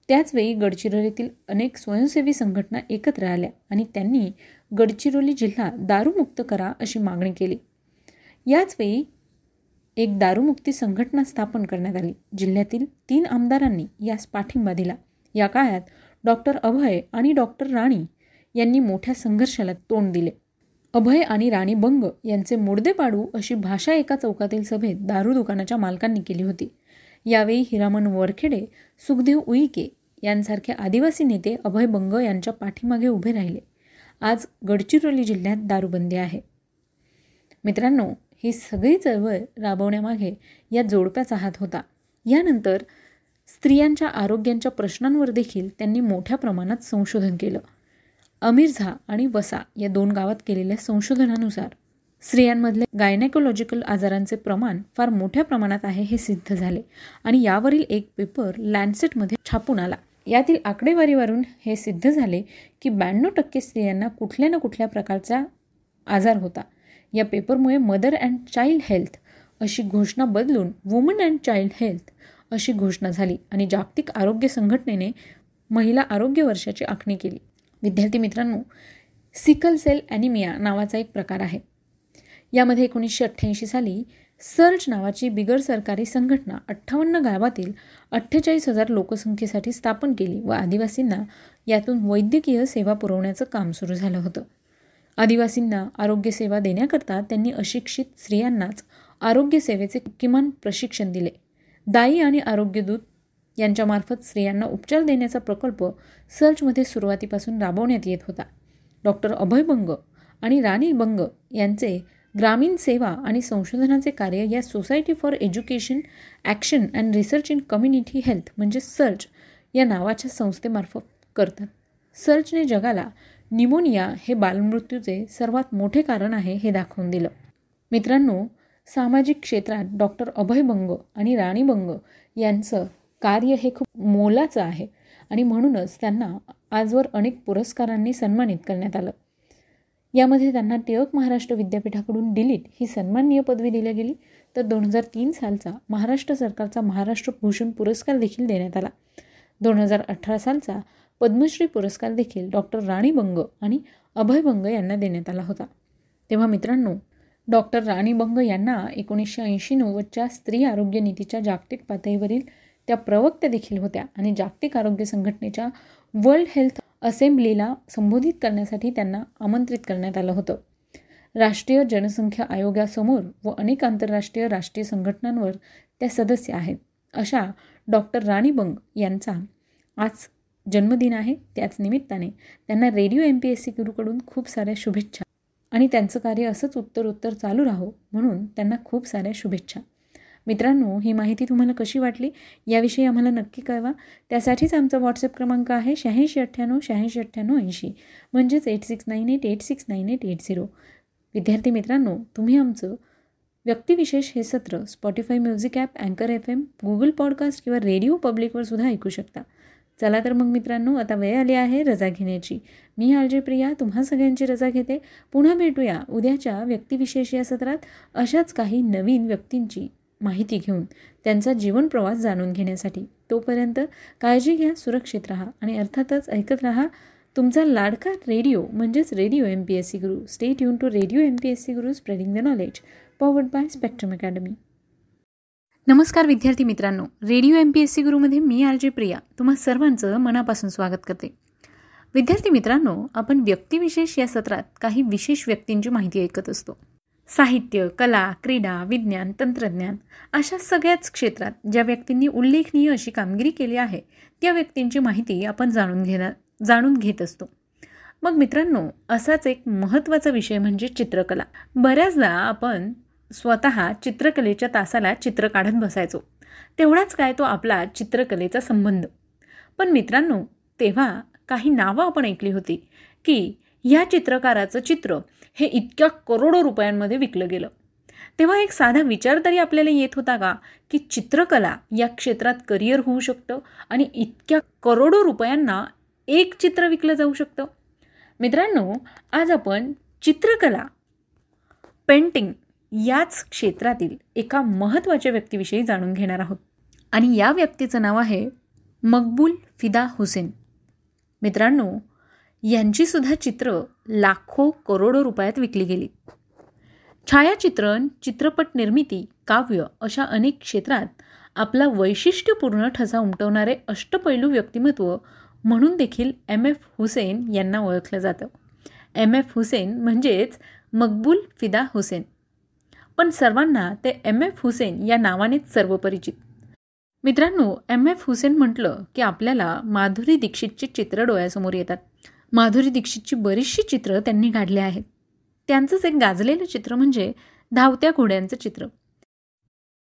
त्याचवेळी गडचिरोलीतील अनेक स्वयंसेवी संघटना एकत्र आल्या आणि त्यांनी गडचिरोली जिल्हा दारूमुक्त करा अशी मागणी केली. याचवेळी एक दारूमुक्ती संघटना स्थापन करण्यात आली. जिल्ह्यातील तीन आमदारांनी यास पाठिंबा दिला. या काळात डॉक्टर अभय आणि डॉक्टर राणी यांनी मोठ्या संघर्षाला तोंड दिले. अभय आणि राणी बंग यांचे मुडदे पाडू अशी भाषा एका चौकातील सभेत दारू दुकानाच्या मालकांनी केली होती. यावेळी हिरामन वरखेडे सुखदेव उईके यांसारखे आदिवासी नेते अभय बंग यांच्या पाठीमागे उभे राहिले. आज गडचिरोली जिल्ह्यात दारूबंदी आहे. मित्रांनो ही सगळी चळवळ राबवण्यामागे या जोडप्याचा हात होता. यानंतर स्त्रियांच्या आरोग्यांच्या प्रश्नांवर देखील त्यांनी मोठ्या प्रमाणात संशोधन केलं. अमीरझा आणि वसा या दोन गावात केलेल्या संशोधनानुसार स्त्रियांमधले गायनेकोलॉजिकल आजारांचे प्रमाण फार मोठ्या प्रमाणात आहे हे सिद्ध झाले आणि यावरील एक पेपर लँडसेटमध्ये छापून आला. यातील आकडेवारीवरून हे सिद्ध झाले की ब्याण्णव टक्के स्त्रियांना कुठल्या ना कुठल्या प्रकारचा आजार होता. या पेपरमुळे मदर अँड चाइल्ड हेल्थ अशी घोषणा बदलून वुमन अँड चाइल्ड हेल्थ अशी घोषणा झाली आणि जागतिक आरोग्य संघटनेने महिला आरोग्य वर्षाची आखणी केली. विद्यार्थी मित्रांनो सिकल सेल ॲनिमिया नावाचा एक प्रकार आहे. यामध्ये एकोणीसशे अठ्ठ्याऐंशी साली सर्च नावाची बिगर सरकारी संघटना अठ्ठावन्न गावातील अठ्ठेचाळीस हजार लोकसंख्येसाठी स्थापन केली व आदिवासींना यातून वैद्यकीय सेवा पुरवण्याचं काम सुरू झालं होतं. आदिवासींना आरोग्यसेवा देण्याकरता त्यांनी अशिक्षित स्त्रियांनाच आरोग्यसेवेचे किमान प्रशिक्षण दिले. दाई आणि आरोग्यदूत यांच्यामार्फत स्त्रियांना उपचार देण्याचा प्रकल्प सर्चमध्ये सुरुवातीपासून राबवण्यात येत होता. डॉक्टर अभय बंग आणि राणी बंग यांचे ग्रामीण सेवा आणि संशोधनाचे कार्य या society for education action and research in community health म्हणजे सर्च या नावाच्या संस्थेमार्फत करतात. सर्चने जगाला निमोनिया हे बालमृत्यूचे सर्वात मोठे कारण आहे हे दाखवून दिलं. मित्रांनो सामाजिक क्षेत्रात डॉक्टर अभय बंग आणि राणी बंग यांचं कार्य हे खूप मोलाचं आहे. आणि म्हणूनच त्यांना आजवर अनेक पुरस्कारांनी सन्मानित करण्यात आलं. यामध्ये त्यांना टिळक महाराष्ट्र विद्यापीठाकडून डिलीट ही सन्माननीय पदवी दिली गेली. तर दोन हजार तीन सालचा महाराष्ट्र सरकारचा महाराष्ट्र भूषण पुरस्कार देखील देण्यात आला. दोन हजार अठरा सालचा पद्मश्री पुरस्कार देखील डॉक्टर राणी बंग आणि अभय बंग यांना देण्यात आला होता. तेव्हा मित्रांनो डॉक्टर राणी बंग यांना एकोणीसशे ऐंशी नव्वदच्या स्त्री आरोग्य नीतीच्या जागतिक पातळीवरील त्या प्रवक्त्या देखील होत्या आणि जागतिक आरोग्य संघटनेच्या वर्ल्ड हेल्थ असेंब्लीला संबोधित करण्यासाठी त्यांना आमंत्रित करण्यात आलं होतं. राष्ट्रीय जनसंख्या आयोगासमोर व अनेक आंतरराष्ट्रीय राष्ट्रीय संघटनांवर त्या सदस्य आहेत. अशा डॉक्टर राणी बंग यांचा आज जन्मदिन आहे. त्याच निमित्ताने त्यांना radio M P S C गुरुकडून खूप साऱ्या शुभेच्छा. आणि त्यांचं कार्य असंच उत्तर उत्तर चालू राहो म्हणून त्यांना खूप साऱ्या शुभेच्छा. मित्रांनो ही माहिती तुम्हाला कशी वाटली? याविषयी आम्हाला नक्की कळवा. त्यासाठीच आमचा व्हॉट्सअप क्रमांक आहे शहाऐंशी अठ्ठ्याण्णव शहाऐंशी अठ्ठ्याण्णव ऐंशी. म्हणजेच eight six nine eight eight six nine eight eight zero विद्यार्थी मित्रांनो तुम्ही आमचं व्यक्तिविशेष हे सत्र स्पॉटीफाय म्युझिक ॲप अँकर एफ एम गुगल पॉडकास्ट किंवा रेडिओ पब्लिकवर सुद्धा ऐकू शकता. चला तर मग मित्रांनो आता वेळ आली आहे रजा घेण्याची. मी आलजी प्रिया तुम्हा सगळ्यांची रजा घेते. पुन्हा भेटूया उद्याच्या व्यक्तिविशेष या सत्रात अशाच काही नवीन व्यक्तींची माहिती घेऊन त्यांचा जीवन प्रवास जाणून घेण्यासाठी. तोपर्यंत काळजी घ्या सुरक्षित राहा आणि अर्थातच ऐकत राहा तुमचा लाडका रेडिओ म्हणजेच radio M P S C Guru stay tune to radio M P S C Guru spreading the knowledge powered by Spectrum Academy नमस्कार विद्यार्थी मित्रांनो. Radio M P S C गुरुमध्ये मी आर जे प्रिया. तुम्हा सर्वांचं मनापासून स्वागत करते. विद्यार्थी मित्रांनो आपण व्यक्तिविशेष या सत्रात काही विशेष व्यक्तींची माहिती ऐकत असतो. साहित्य कला क्रीडा विज्ञान तंत्रज्ञान अशा सगळ्याच क्षेत्रात ज्या व्यक्तींनी उल्लेखनीय अशी कामगिरी केली आहे त्या व्यक्तींची माहिती आपण जाणून घेणार जाणून घेत असतो. मग मित्रांनो असाच एक महत्त्वाचा विषय म्हणजे चित्रकला. बऱ्याचदा आपण स्वतः चित्रकलेच्या तासाला चित्र काढत बसायचो. तेवढाच काय तो आपला चित्रकलेचा संबंध. पण मित्रांनो तेव्हा काही नावं आपण ऐकली होती की ह्या चित्रकाराचं चित्र हे इतक्या करोडो रुपयांमध्ये विकलं गेलं. तेव्हा एक साधा विचार तरी आपल्याला येत होता का की चित्रकला या क्षेत्रात करिअर होऊ शकतं आणि इतक्या करोडो रुपयांना एक चित्र विकलं जाऊ शकतं? मित्रांनो आज आपण चित्रकला पेंटिंग याच क्षेत्रातील एका महत्त्वाच्या व्यक्तीविषयी जाणून घेणार आहोत. आणि या व्यक्तीचं नाव आहे मकबूल फिदा हुसेन. मित्रांनो यांचीसुद्धा चित्र लाखो करोडो रुपयात विकली गेली. छायाचित्रण चित्रपट निर्मिती काव्य अशा अनेक क्षेत्रात आपला वैशिष्ट्यपूर्ण ठसा उमटवणारे अष्टपैलू व्यक्तिमत्व म्हणून देखील एम एफ हुसेन यांना ओळखलं जातं. एम एफ हुसेन म्हणजेच मकबूल फिदा हुसेन. पण सर्वांना ते एम एफ हुसेन या नावानेच सर्वपरिचित. मित्रांनो एम एफ हुसेन म्हटलं की आपल्याला माधुरी दीक्षितची चित्र डोळ्यासमोर येतात. माधुरी दीक्षितची बरीचशी चित्रं त्यांनी काढली आहेत. त्यांचंच एक गाजलेलं चित्र म्हणजे धावत्या घोड्यांचं चित्र.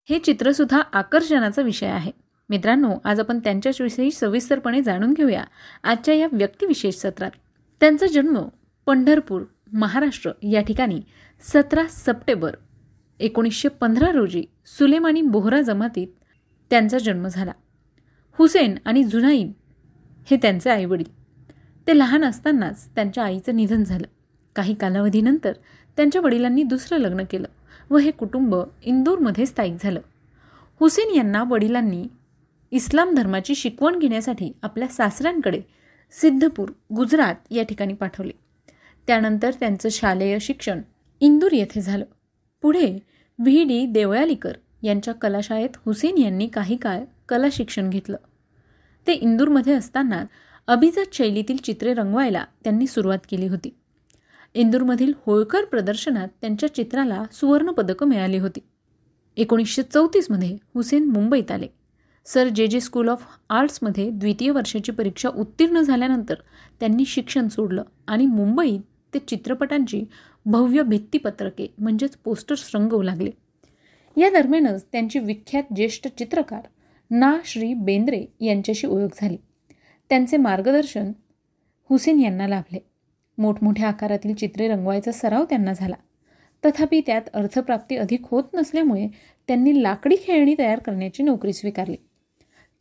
हे चित्रसुद्धा आकर्षणाचा विषय आहे. मित्रांनो आज आपण त्यांच्याविषयी सविस्तरपणे जाणून घेऊया आजच्या या व्यक्तिविशेष सत्रात. त्यांचा जन्म पंढरपूर महाराष्ट्र या ठिकाणी सतरा सप्टेंबर एकोणीसशे पंधरा रोजी सुलेमानी बोहरा जमातीत त्यांचा जन्म झाला. हुसेन आणि जुनाईब हे त्यांचे आईवडील. ते लहान असतानाच त्यांच्या आईचं निधन झालं. काही कालावधीनंतर त्यांच्या वडिलांनी दुसरं लग्न केलं व हे कुटुंब इंदूरमध्ये स्थायिक झालं. हुसेन यांना वडिलांनी इस्लाम धर्माची शिकवण घेण्यासाठी आपल्या सासऱ्यांकडे सिद्धपूर गुजरात या ठिकाणी पाठवले. त्यानंतर त्यांचं शालेय शिक्षण इंदूर येथे झालं. पुढे व्ही. डी. देवयालीकर यांच्या कलाशाळेत हुसेन यांनी काही काळ कला शिक्षण घेतलं. ते इंदूरमध्ये असताना अभिजात शैलीतील चित्रे रंगवायला त्यांनी सुरुवात केली होती. इंदूरमधील होळकर प्रदर्शनात त्यांच्या चित्राला सुवर्णपदकं मिळाली होती. एकोणीसशे चौतीसमध्ये हुसेन मुंबईत आले. सर जे जे स्कूल ऑफ आर्ट्समध्ये द्वितीय वर्षाची परीक्षा उत्तीर्ण झाल्यानंतर त्यांनी शिक्षण सोडलं आणि मुंबईत ते चित्रपटांची भव्य भित्तीपत्रके म्हणजेच पोस्टर्स रंगवू लागले. या दरम्यानच त्यांची विख्यात ज्येष्ठ चित्रकार ना श्री बेंद्रे यांच्याशी ओळख झाली. त्यांचे मार्गदर्शन हुसेन यांना लाभले. मोठमोठ्या आकारातील चित्रे रंगवायचा सराव त्यांना झाला. तथापि त्यात अर्थप्राप्ती अधिक होत नसल्यामुळे त्यांनी लाकडी खेळणी तयार करण्याची नोकरी स्वीकारली.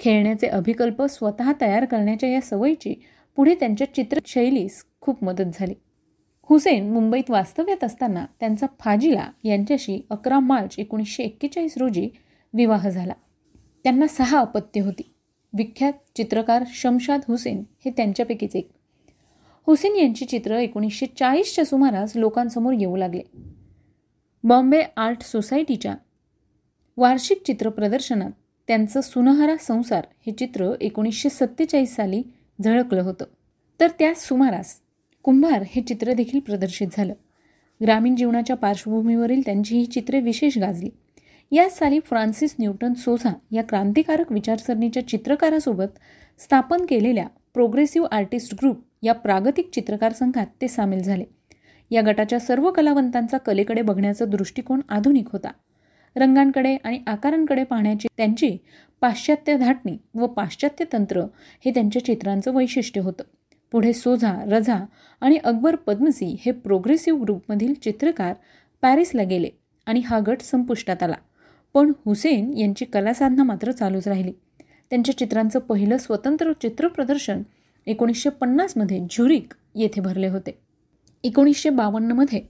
खेळण्याचे अभिकल्प स्वतः तयार करण्याच्या या सवयीची पुढे त्यांच्या चित्रशैलीस खूप मदत झाली. हुसेन मुंबईत वास्तव्यात असताना त्यांचा फाजिला यांच्याशी अकरा मार्च एकोणीसशे एक्केचाळीस रोजी विवाह झाला. त्यांना सहा अपत्य होती. विख्यात चित्रकार शमशाद हुसेन हे त्यांच्यापैकीच एक. हुसेन यांची चित्र एकोणीसशे चाळीसच्या सुमारास लोकांसमोर येऊ लागले. बॉम्बे आर्ट सोसायटीच्या वार्षिक चित्र प्रदर्शनात त्यांचं सुनहरा संसार हे चित्र एकोणीसशे सत्तेचाळीस साली झळकलं होतं. तर त्याच सुमारास कुंभार हे चित्र देखील प्रदर्शित झालं. ग्रामीण जीवनाच्या पार्श्वभूमीवरील त्यांची ही चित्रे विशेष गाजली. याच साली फ्रान्सिस न्यूटन सोझा या क्रांतिकारक विचारसरणीच्या चित्रकारासोबत स्थापन केलेल्या प्रोग्रेसिव्ह आर्टिस्ट ग्रुप या प्रागतिक चित्रकार संघात ते सामील झाले. या गटाच्या सर्व कलावंतांचा कलेकडे बघण्याचा दृष्टिकोन आधुनिक होता. रंगांकडे आणि आकारांकडे पाहण्याची त्यांची पाश्चात्य धाटणी व पाश्चात्य तंत्र हे त्यांच्या चित्रांचं वैशिष्ट्य होतं. पुढे सोझा रझा आणि अकबर पद्मसी हे प्रोग्रेसिव्ह ग्रुपमधील चित्रकार पॅरिसला गेले आणि हा गट संपुष्टात आला. पण हुसेन यांची कलासाधना मात्र चालूच राहिली. त्यांच्या चित्रांचं पहिलं स्वतंत्र चित्रप्रदर्शन एकोणीसशे पन्नासमध्ये झुरिक येथे भरले होते. एकोणीसशे बावन्नमध्ये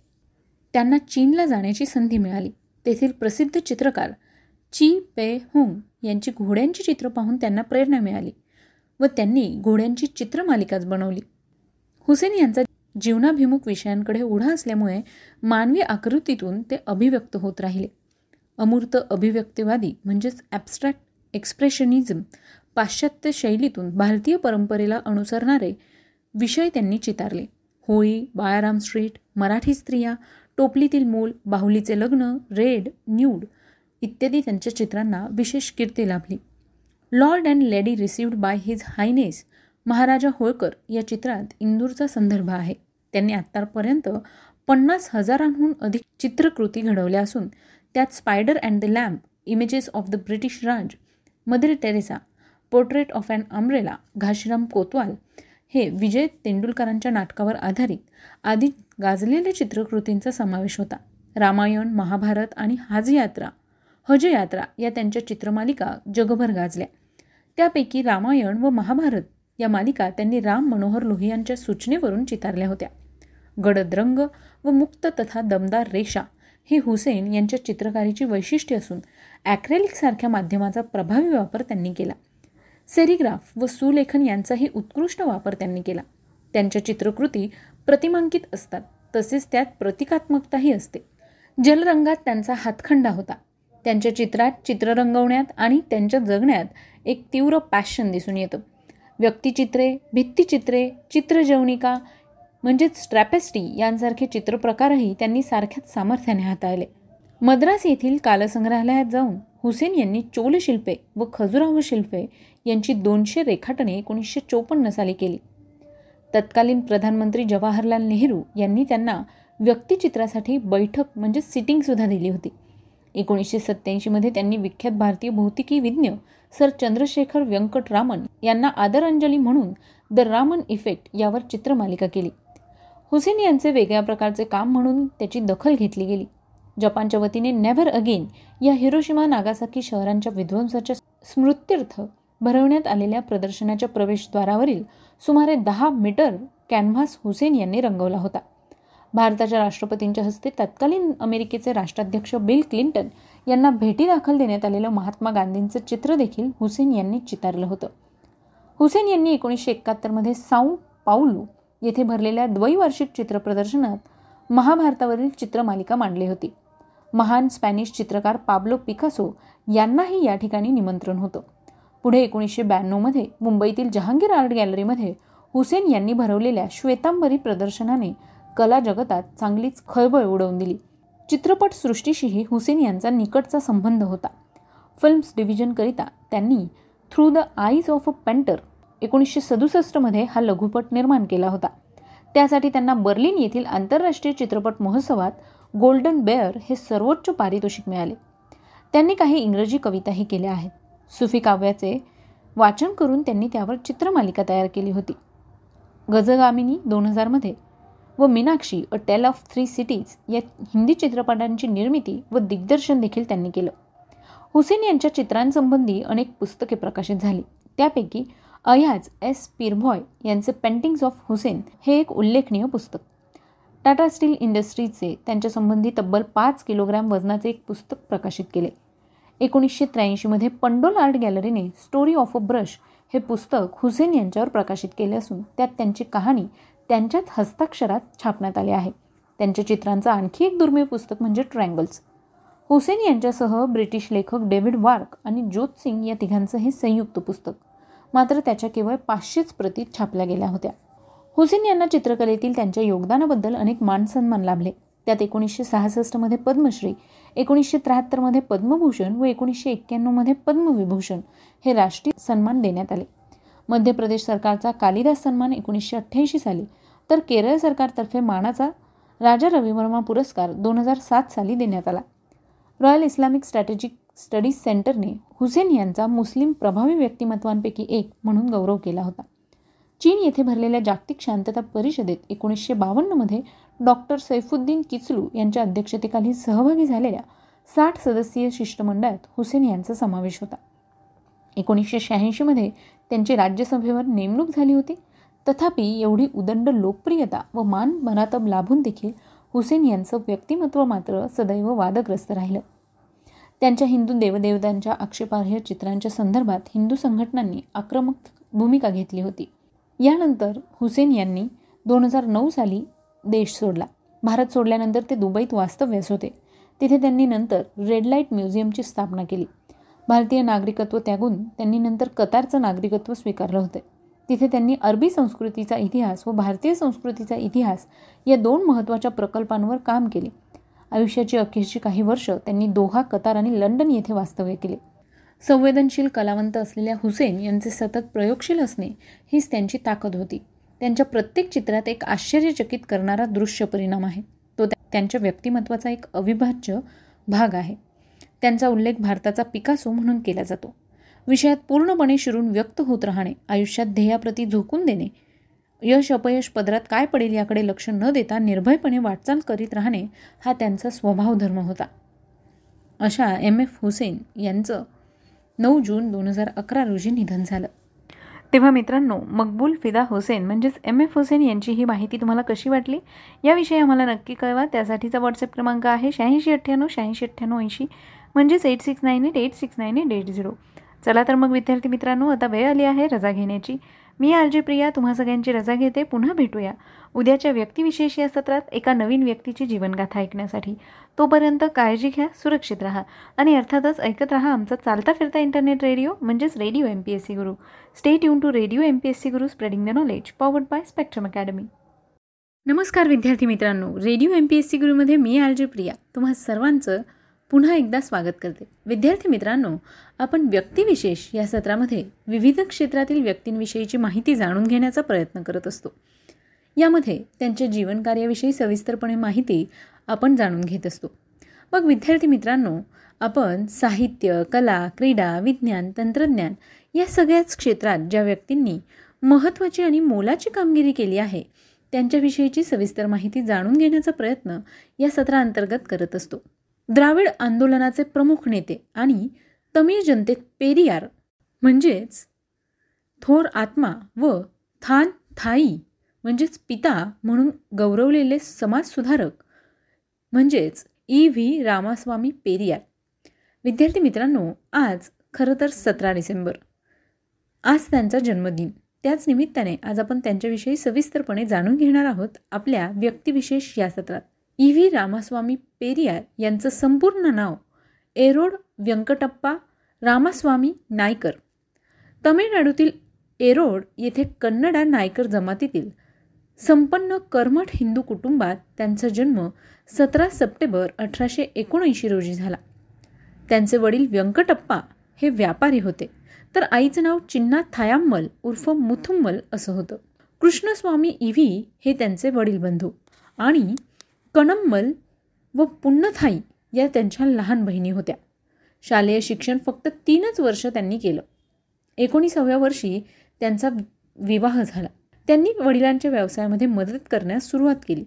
त्यांना चीनला जाण्याची संधी मिळाली. तेथील प्रसिद्ध चित्रकार ची पे हुंग यांची घोड्यांची चित्र पाहून त्यांना प्रेरणा मिळाली. व त्यांनी घोड्यांची चित्रमालिकाच बनवली. हुसेन यांचा जीवनाभिमुख विषयांकडे ओढा असल्यामुळे मानवी आकृतीतून ते अभिव्यक्त होत राहिले. अमूर्त अभिव्यक्तिवादी म्हणजेच ॲबस्ट्रॅक्ट एक्सप्रेशनिझम पाश्चात्य शैलीतून भारतीय परंपरेला अनुसरणारे विषय त्यांनी चितारले. होळी बाळाराम स्ट्रीट मराठी स्त्रिया टोपलीतील मूल बाहुलीचे लग्न रेड न्यूड इत्यादी त्यांच्या चित्रांना विशेष कीर्ती लाभली. Lord and lady received by his highness Maharaja Holkar या चित्रात इंदूरचा संदर्भ आहे. त्यांनी आत्तापर्यंत पन्नास हजारांहून अधिक चित्रकृती घडवल्या असून त्यात spider and the lamp images of the British Raj Mother Teresa portrait of and umbrella Ghashiram Kotwal हे विजय तेंडुलकरांच्या नाटकावर आधारित आधी गाजलेल्या चित्रकृतींचा समावेश होता. रामायण महाभारत आणि हाज यात्रा हज यात्रा या त्यांच्या चित्रमालिका जगभर गाजल्या. त्यापैकी रामायण व महाभारत या मालिका त्यांनी राम मनोहर लोहियांच्या सूचनेवरून चितारल्या होत्या. गडद रंग व मुक्त तथा दमदार रेषा ही हुसेन यांच्या चित्रकारीची वैशिष्ट्य असून ॲक्रेलिकसारख्या माध्यमाचा प्रभावी वापर त्यांनी केला. सेरिग्राफ व सुलेखन यांचाही उत्कृष्ट वापर त्यांनी केला. त्यांच्या चित्रकृती प्रतिमांकित असतात तसेच त्यात प्रतिकात्मकताही असते. जलरंगात त्यांचा हातखंडा होता. त्यांच्या चित्रात चित्र रंगवण्यात आणि त्यांच्या जगण्यात एक तीव्र पॅशन दिसून येतं. व्यक्तिचित्रे भित्तिचित्रे चित्रजवनिका म्हणजेच स्ट्रॅपेस्टी यांसारखे चित्रप्रकारही त्यांनी सारख्याच सामर्थ्याने हाताळले. मद्रास येथील कालसंग्रहालयात जाऊन हुसेन यांनी चोलशिल्पे व खजुराहो शिल्पे यांची दोनशे रेखाटने एकोणीसशे चोपन्न साली केली. तत्कालीन प्रधानमंत्री जवाहरलाल नेहरू यांनी त्यांना व्यक्तिचित्रासाठी बैठक म्हणजे सिटिंगसुद्धा दिली होती. एकोणीसशे सत्त्याऐंशीमध्ये त्यांनी विख्यात भारतीय भौतिकी विज्ञ सर चंद्रशेखर व्यंकटरामन यांना आदरांजली म्हणून द रामन इफेक्ट यावर चित्रमालिका केली. हुसेन यांचे वेगळ्या प्रकारचे काम म्हणून त्याची दखल घेतली गेली. जपानच्या वतीने नेव्हर अगेन या हिरोशिमा नागासाकी शहरांच्या विध्वंसाच्या स्मृत्यर्थ भरवण्यात आलेल्या प्रदर्शनाच्या प्रवेशद्वारावरील सुमारे दहा मीटर कॅनव्हास हुसेन यांनी रंगवला होता. भारताच्या राष्ट्रपतींच्या हस्ते तत्कालीन अमेरिकेचे राष्ट्राध्यक्ष बिल क्लिंटन यांना भेटी दाखल देण्यात आलेलं महात्मा गांधींचं चित्र देखील हुसेन यांनी चितारलं होतं. हुसेन यांनी एकोणीसशे एकाहत्तरमध्ये साऊ पाऊलू येथे भरलेल्या द्वैवार्षिक चित्रप्रदर्शनात महाभारतावरील चित्रमालिका मांडली होती. महान स्पॅनिश चित्रकार पाब्लो पिकासो यांनाही या ठिकाणी निमंत्रण होतं. पुढे एकोणीसशे ब्याण्णवमध्ये मुंबईतील जहांगीर आर्ट गॅलरीमध्ये हुसेन यांनी भरवलेल्या श्वेतांबरी प्रदर्शनाने कला जगतात चांगलीच खळबळ उडवून दिली. चित्रपटसृष्टीशीही हुसेन यांचा निकटचा संबंध होता. फिल्म्स डिव्हिजनकरिता त्यांनी through the eyes of a painter एकोणीसशे सदुसष्टमध्ये हा लघुपट निर्माण केला होता. त्यासाठी त्यांना बर्लिन येथील आंतरराष्ट्रीय चित्रपट महोत्सवात गोल्डन बेअर हे सर्वोच्च पारितोषिक मिळाले. त्यांनी काही इंग्रजी कविताही केल्या आहेत. सुफी काव्याचे वाचन करून त्यांनी त्यावर चित्रमालिका तयार केली होती. गजगामिनी दोन हजारमध्ये व Meenaxi a tale of three cities या हिंदी चित्रपटांची निर्मिती व दिग्दर्शन देखील त्यांनी केलं. हुसेन यांच्या चित्रांसंबंधी अनेक पुस्तके प्रकाशित झाली. त्यापैकी अयाज एस. पीरभॉय यांचे पेंटिंग्स ऑफ हुसेन हे एक उल्लेखनीय पुस्तक. टाटा स्टील इंडस्ट्रीजचे त्यांच्यासंबंधी तब्बल पाच किलोग्रॅम वजनाचे एक पुस्तक प्रकाशित केले. एकोणीसशे त्र्याऐंशीमध्ये पंडोल आर्ट गॅलरीने स्टोरी ऑफ अ ब्रश हे पुस्तक हुसेन यांच्यावर प्रकाशित केले असून त्यात त्यांची कहाणी त्यांच्याच हस्ताक्षरात छापण्यात आले आहे. त्यांच्या चित्रांचं आणखी एक दुर्मिळ पुस्तक म्हणजे ट्रँगल्स. हुसेन यांच्यासह ब्रिटिश लेखक डेव्हिड वार्क आणि ज्योत सिंग या तिघांचं हे संयुक्त पुस्तक. मात्र त्याच्या केवळ पाचशेच प्रती छापल्या गेल्या होत्या. हुसेन यांना चित्रकलेतील त्यांच्या योगदानाबद्दल अनेक मानसन्मान लाभले. त्यात एकोणीसशे सहासष्टमध्ये पद्मश्री एकोणीसशे त्र्याहत्तरमध्ये पद्मभूषण व एकोणीसशे एक्क्याण्णवमध्ये पद्मविभूषण हे राष्ट्रीय सन्मान देण्यात आले. मध्य प्रदेश सरकारचा कालिदास सन्मान एकोणीसशे अठ्ठ्याऐंशी साली तर केरळ सरकारतर्फे मानाचा राजा रविवर्मा पुरस्कार दोन हजार सात साली देण्यात आला. रॉयल इस्लामिक स्ट्रॅटेजिक स्टडीज सेंटरने हुसेन यांचा मुस्लिम प्रभावी व्यक्तिमत्वांपैकी एक म्हणून गौरव केला होता. चीन येथे भरलेल्या जागतिक शांतता परिषदेत एकोणीसशे बावन्नमध्ये डॉक्टर सैफुद्दीन किचलू यांच्या अध्यक्षतेखाली सहभागी झालेल्या साठ सदस्यीय शिष्टमंडळात हुसेन यांचा समावेश होता. एकोणीसशे शहाऐंशीमध्ये त्यांची राज्यसभेवर नेमणूक झाली होती. तथापि एवढी उदंड लोकप्रियता व मान मनातब लाभून देखील हुसेन यांचं व्यक्तिमत्व मात्र सदैव वादग्रस्त राहिलं. त्यांच्या हिंदू देवदेवतांच्या आक्षेपार्ह चित्रांच्या संदर्भात हिंदू संघटनांनी आक्रमक भूमिका घेतली होती. यानंतर हुसेन यांनी दोन हजार नऊ साली देश सोडला. भारत सोडल्यानंतर ते दुबईत वास्तव्यास होते. तिथे त्यांनी नंतर रेड लाइट म्युझियमची स्थापना केली. भारतीय नागरिकत्व त्यागून त्यांनी नंतर कतारचं नागरिकत्व स्वीकारलं होतं. तिथे त्यांनी अरबी संस्कृतीचा इतिहास व भारतीय संस्कृतीचा इतिहास या दोन महत्त्वाच्या प्रकल्पांवर काम केले. आयुष्याची अखेरची काही वर्ष त्यांनी दोहा कतार आणि लंडन येथे वास्तव्य केले. संवेदनशील कलावंत असलेल्या हुसेन यांचे सतत प्रयोगशील असणे हीच त्यांची ताकद होती. त्यांच्या प्रत्येक चित्रात एक आश्चर्यचकित करणारा दृश्य परिणाम आहे. तो त्यांच्या व्यक्तिमत्वाचा एक अविभाज्य भाग आहे. त्यांचा उल्लेख भारताचा पिकासो म्हणून केला जातो. विषयात पूर्णपणे शिरून व्यक्त होत राहणे आयुष्यात ध्येयाप्रती झोकून देणे यश अपयश पदरात काय पडेल याकडे लक्ष न देता निर्भयपणे वाटचाल करीत राहणे हा त्यांचा स्वभाव धर्म होता. अशा एम एफ हुसेन यांचं नऊ जून दोन हजार अकरा रोजी निधन झालं. तेव्हा मित्रांनो मकबूल फिदा हुसेन म्हणजेच एम एफ हुसेन यांची ही माहिती तुम्हाला कशी वाटली? याविषयी आम्हाला नक्की कळवा. त्यासाठीचा व्हॉट्सअप क्रमांक आहे शहाऐंशी अठ्ठ्याण्णव शहाऐंशी अठ्ठ्याण्णव ऐंशी. म्हणजेच eight six nine eight eight six nine eight eight zero चला तर मग विद्यार्थी मित्रांनो आता वेळ आली आहे रजा घेण्याची. मी आरजे प्रिया तुम्हा सगळ्यांची रजा घेते. पुन्हा भेटूया. उद्याच्या व्यक्तिविशेष या सत्रात एका नवीन व्यक्तीची जीवनगाथा ऐकण्यासाठी. तोपर्यंत काळजी घ्या सुरक्षित राहा आणि अर्थातच ऐकत राहा आमचा चालता फिरता इंटरनेट रेडिओ म्हणजेच radio M P S C Guru. Stay tune to radio M P S C Guru spreading the knowledge powered by Spectrum Academy नमस्कार विद्यार्थी मित्रांनो. Radio M P S C गुरुमध्ये मी आरजे प्रिया. तुम्हा सर्वांचं पुन्हा एकदा स्वागत करते. विद्यार्थी मित्रांनो आपण व्यक्तिविशेष या सत्रामध्ये विविध क्षेत्रातील व्यक्तींविषयीची माहिती जाणून घेण्याचा प्रयत्न करत असतो. यामध्ये त्यांच्या जीवनकार्याविषयी सविस्तरपणे माहिती आपण जाणून घेत असतो. मग विद्यार्थी मित्रांनो आपण साहित्य कला क्रीडा विज्ञान तंत्रज्ञान या सगळ्याच क्षेत्रात ज्या व्यक्तींनी महत्त्वाची आणि मोलाची कामगिरी केली आहे त्यांच्याविषयीची सविस्तर माहिती जाणून घेण्याचा प्रयत्न या सत्राअंतर्गत करत असतो. द्राविड आंदोलनाचे प्रमुख नेते आणि तमिळ जनतेत पेरियार म्हणजेच थोर आत्मा व थान थाई म्हणजेच पिता म्हणून गौरवलेले समाजसुधारक म्हणजेच ई. व्ही. रामास्वामी पेरियार. विद्यार्थी मित्रांनो आज खरं तर सतरा डिसेंबर. आज त्यांचा जन्मदिन. त्याच निमित्ताने आज आपण त्यांच्याविषयी सविस्तरपणे जाणून घेणार आहोत आपल्या व्यक्तिविशेष या सत्रात. ई व्ही रामास्वामी पेरियार यांचं संपूर्ण नाव एरोड व्यंकटप्पा रामास्वामी नायकर. तमिळनाडूतील एरोड येथे कन्नडा नायकर जमातीतील संपन्न कर्मठ हिंदू कुटुंबात त्यांचा जन्म सतरा सप्टेंबर अठराशे एकोणऐंशी रोजी झाला. त्यांचे वडील व्यंकटप्पा हे व्यापारी होते. तर आईचं नाव चिन्ना थायाम्मल उर्फ मुथुम्मल असं होतं. कृष्णस्वामी इव्ही हे त्यांचे वडील बंधू आणि कणम्मल व पुण्णथाई या त्यांच्या लहान बहिणी होत्या. शालेय शिक्षण फक्त तीनच वर्ष त्यांनी केलं. एकोणीसाव्या वर्षी त्यांचा विवाह झाला. त्यांनी वडिलांच्या व्यवसायामध्ये मदत करण्यास सुरुवात केली.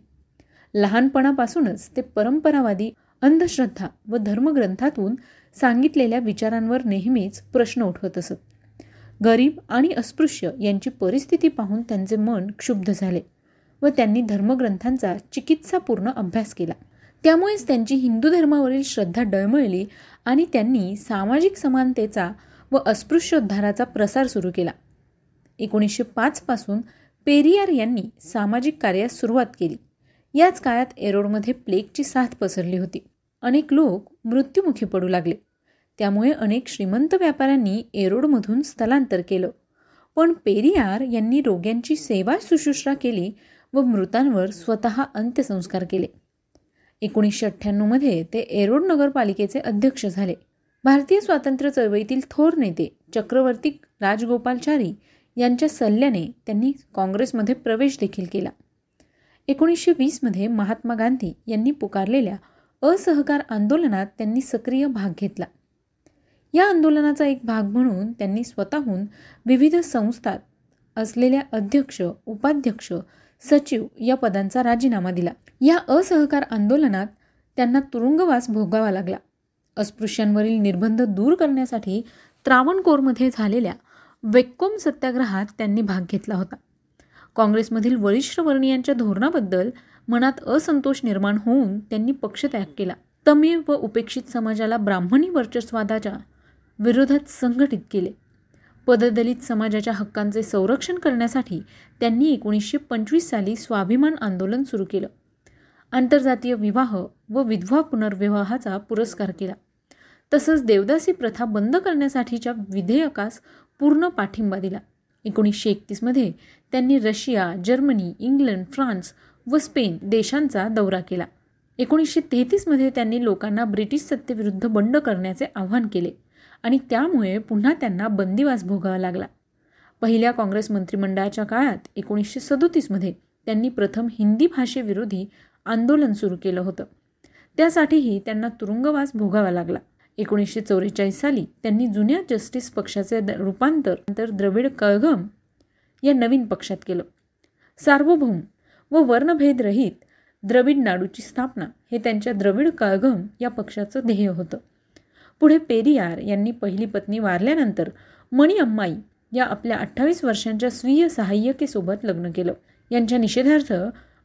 लहानपणापासूनच ते परंपरावादी अंधश्रद्धा व धर्मग्रंथातून सांगितलेल्या विचारांवर नेहमीच प्रश्न उठवत असत. गरीब आणि अस्पृश्य यांची परिस्थिती पाहून त्यांचे मन क्षुब्ध झाले. व त्यांनी धर्मग्रंथांचा चिकित्सापूर्ण अभ्यास केला. त्यामुळेच त्यांची हिंदू धर्मावरील श्रद्धा डळमळली आणि त्यांनी सामाजिक समानतेचा व अस्पृश्योद्धाराचा प्रसार सुरू केला. एकोणीसशे पाचपासून पेरियार यांनी सामाजिक कार्यास सुरुवात केली. याच काळात एरोडमध्ये प्लेगची साथ पसरली होती. अनेक लोक मृत्युमुखी पडू लागले. त्यामुळे अनेक श्रीमंत व्यापाऱ्यांनी एरोडमधून स्थलांतर केलं. पण पेरियार यांनी रोग्यांची सेवा सुश्रूषा केली व मृतांवर स्वतः अंत्यसंस्कार केले. एकोणीसशे अठ्ठ्याण्णवमध्ये ते एरोड नगरपालिकेचे अध्यक्ष झाले. भारतीय स्वातंत्र्य चळवळीतील थोर नेते चक्रवर्ती राजगोपालचारी यांच्या सल्ल्याने त्यांनी काँग्रेसमध्ये प्रवेश देखील केला. एकोणीसशे वीसमध्ये महात्मा गांधी यांनी पुकारलेल्या असहकार आंदोलनात त्यांनी सक्रिय भाग घेतला. या आंदोलनाचा एक भाग म्हणून त्यांनी स्वतःहून विविध संस्थात असलेल्या अध्यक्ष उपाध्यक्ष सचिव या पदांचा राजीनामा दिला. या असहकार आंदोलनात त्यांना तुरुंगवास भोगावा लागला. अस्पृश्यांवरील निर्बंध दूर करण्यासाठी त्रावणकोरमध्ये झालेल्या वेक्कोम सत्याग्रहात त्यांनी भाग घेतला होता. काँग्रेसमधील वरिष्ठ वर्णीयांच्या धोरणाबद्दल मनात असंतोष निर्माण होऊन त्यांनी पक्षत्याग केला. तमिळ व उपेक्षित समाजाला ब्राह्मणी वर्चस्वादाच्या विरोधात संघटित केले. पददलित समाजाच्या हक्कांचे संरक्षण करण्यासाठी त्यांनी एकोणीसशे पंचवीस साली स्वाभिमान आंदोलन सुरू केलं. आंतरजातीय विवाह व विधवा पुनर्विवाहाचा पुरस्कार केला. तसंच देवदासी प्रथा बंद करण्यासाठीच्या विधेयकास पूर्ण पाठिंबा दिला. एकोणीसशे एकतीसमध्ये त्यांनी रशिया जर्मनी इंग्लंड फ्रान्स व स्पेन देशांचा दौरा केला. एकोणीसशे तेहतीसमध्ये त्यांनी लोकांना ब्रिटिश सत्तेविरुद्ध बंड करण्याचे आवाहन केले. आणि त्यामुळे पुन्हा त्यांना बंदिवास भोगावा लागला. पहिल्या काँग्रेस मंत्रिमंडळाच्या काळात एकोणीसशे सदोतीसमध्ये त्यांनी प्रथम हिंदी भाषेविरोधी आंदोलन सुरू केलं होतं. त्यासाठीही त्यांना तुरुंगवास भोगावा लागला. एकोणीसशे चौवेचाळीस साली त्यांनी जुन्या जस्टिस पक्षाचे रूपांतर नंतर द्रविड कळघम या नवीन पक्षात केलं. सार्वभौम व वर्णभेदरहित द्रविड नाडूची स्थापना हे त्यांच्या द्रविड कळघम या पक्षाचं ध्येय होतं. पुढे पेरियार यांनी पहिली पत्नी वारल्यानंतर मणी अम्माई या आपल्या अठ्ठावीस वर्षांच्या स्वीय सहाय्यकेसोबत लग्न केलं. यांच्या निषेधार्थ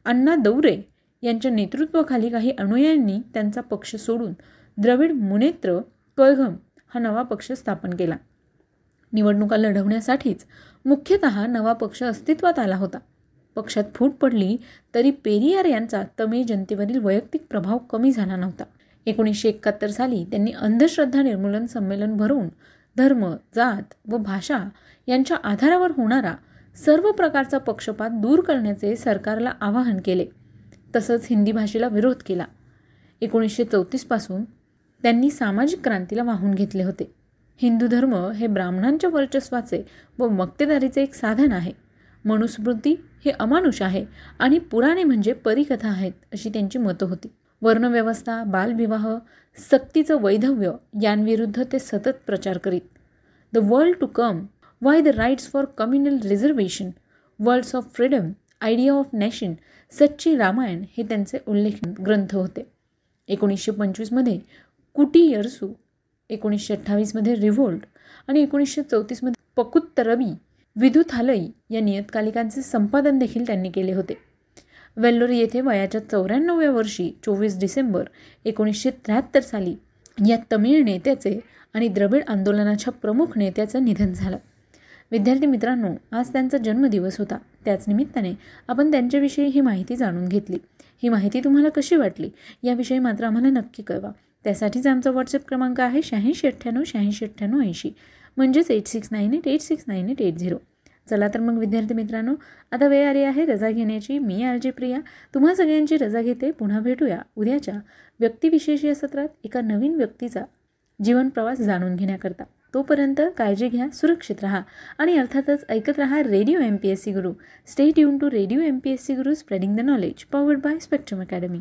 अण्णा दौरे यांच्या नेतृत्वाखाली काही अनुयायांनी त्यांचा पक्ष सोडून द्रविड मुनेत्र कळघम हा नवा पक्ष स्थापन केला. निवडणुका लढवण्यासाठीच मुख्यतः नवा पक्ष अस्तित्वात आला होता. पक्षात फूट पडली तरी पेरियार यांचा तमिळ जनतेवरील वैयक्तिक प्रभाव कमी झाला नव्हता. एकोणीसशे एकाहत्तर साली त्यांनी अंधश्रद्धा निर्मूलन संमेलन भरवून धर्म जात व भाषा यांच्या आधारावर होणारा सर्व प्रकारचा पक्षपात दूर करण्याचे सरकारला आवाहन केले. तसंच हिंदी भाषेला विरोध केला. एकोणीसशे चौतीसपासून त्यांनी सामाजिक क्रांतीला वाहून घेतले होते. हिंदू धर्म हे ब्राह्मणांच्या वर्चस्वाचे व मक्तेदारीचे एक साधन आहे. मनुस्मृती हे अमानुष आहे आणि पुराणे म्हणजे परिकथा आहेत अशी त्यांची मतं होती. वर्णव्यवस्था बालविवाह सक्तीचं वैधव्य यांविरुद्ध ते सतत प्रचार करीत. The world to come why the rights for communal reservation worlds of freedom idea of nation Sachchi Ramayan हे त्यांचे उल्लेख ग्रंथ होते. एकोणीसशे पंचवीसमध्ये कुटी यरसू एकोणीसशे अठ्ठावीसमध्ये रिव्होल्ट आणि एकोणीसशे चौतीसमध्ये पकुत्तरबी विदुथालई या नियतकालिकांचे संपादन देखील त्यांनी केले होते. वेल्लोर येथे वयाच्या चौऱ्याण्णव्या वर्षी चोवीस डिसेंबर एकोणीसशे त्र्याहत्तर साली या तमिळ नेत्याचे आणि द्रविड आंदोलनाच्या प्रमुख नेत्याचं निधन झालं. विद्यार्थी मित्रांनो आज त्यांचा जन्मदिवस होता. त्याच निमित्ताने आपण त्यांच्याविषयी ही माहिती जाणून घेतली. ही माहिती तुम्हाला कशी वाटली याविषयी मात्र आम्हाला नक्की कळवा. त्यासाठीच आमचा व्हॉट्सअप क्रमांक आहे शहाऐंशी अठ्ठ्याण्णव शहाऐंशी अठ्ठ्याण्णव ऐंशी म्हणजेच eight six nine eight eight six nine eight eight zero चला तर मग विद्यार्थी मित्रांनो आता वेळ आली आहे रजा घेण्याची. मी आरजी प्रिया. तुम्हा सगळ्यांची रजा घेते. पुन्हा भेटूया उद्याच्या व्यक्तिविशेष या सत्रात एका नवीन व्यक्तीचा जीवन प्रवास जाणून घेण्याकरता. तोपर्यंत काळजी घ्या सुरक्षित राहा आणि अर्थातच ऐकत राहा radio M P S C Guru stay tune to radio M P S C Guru spreading the knowledge powered by Spectrum Academy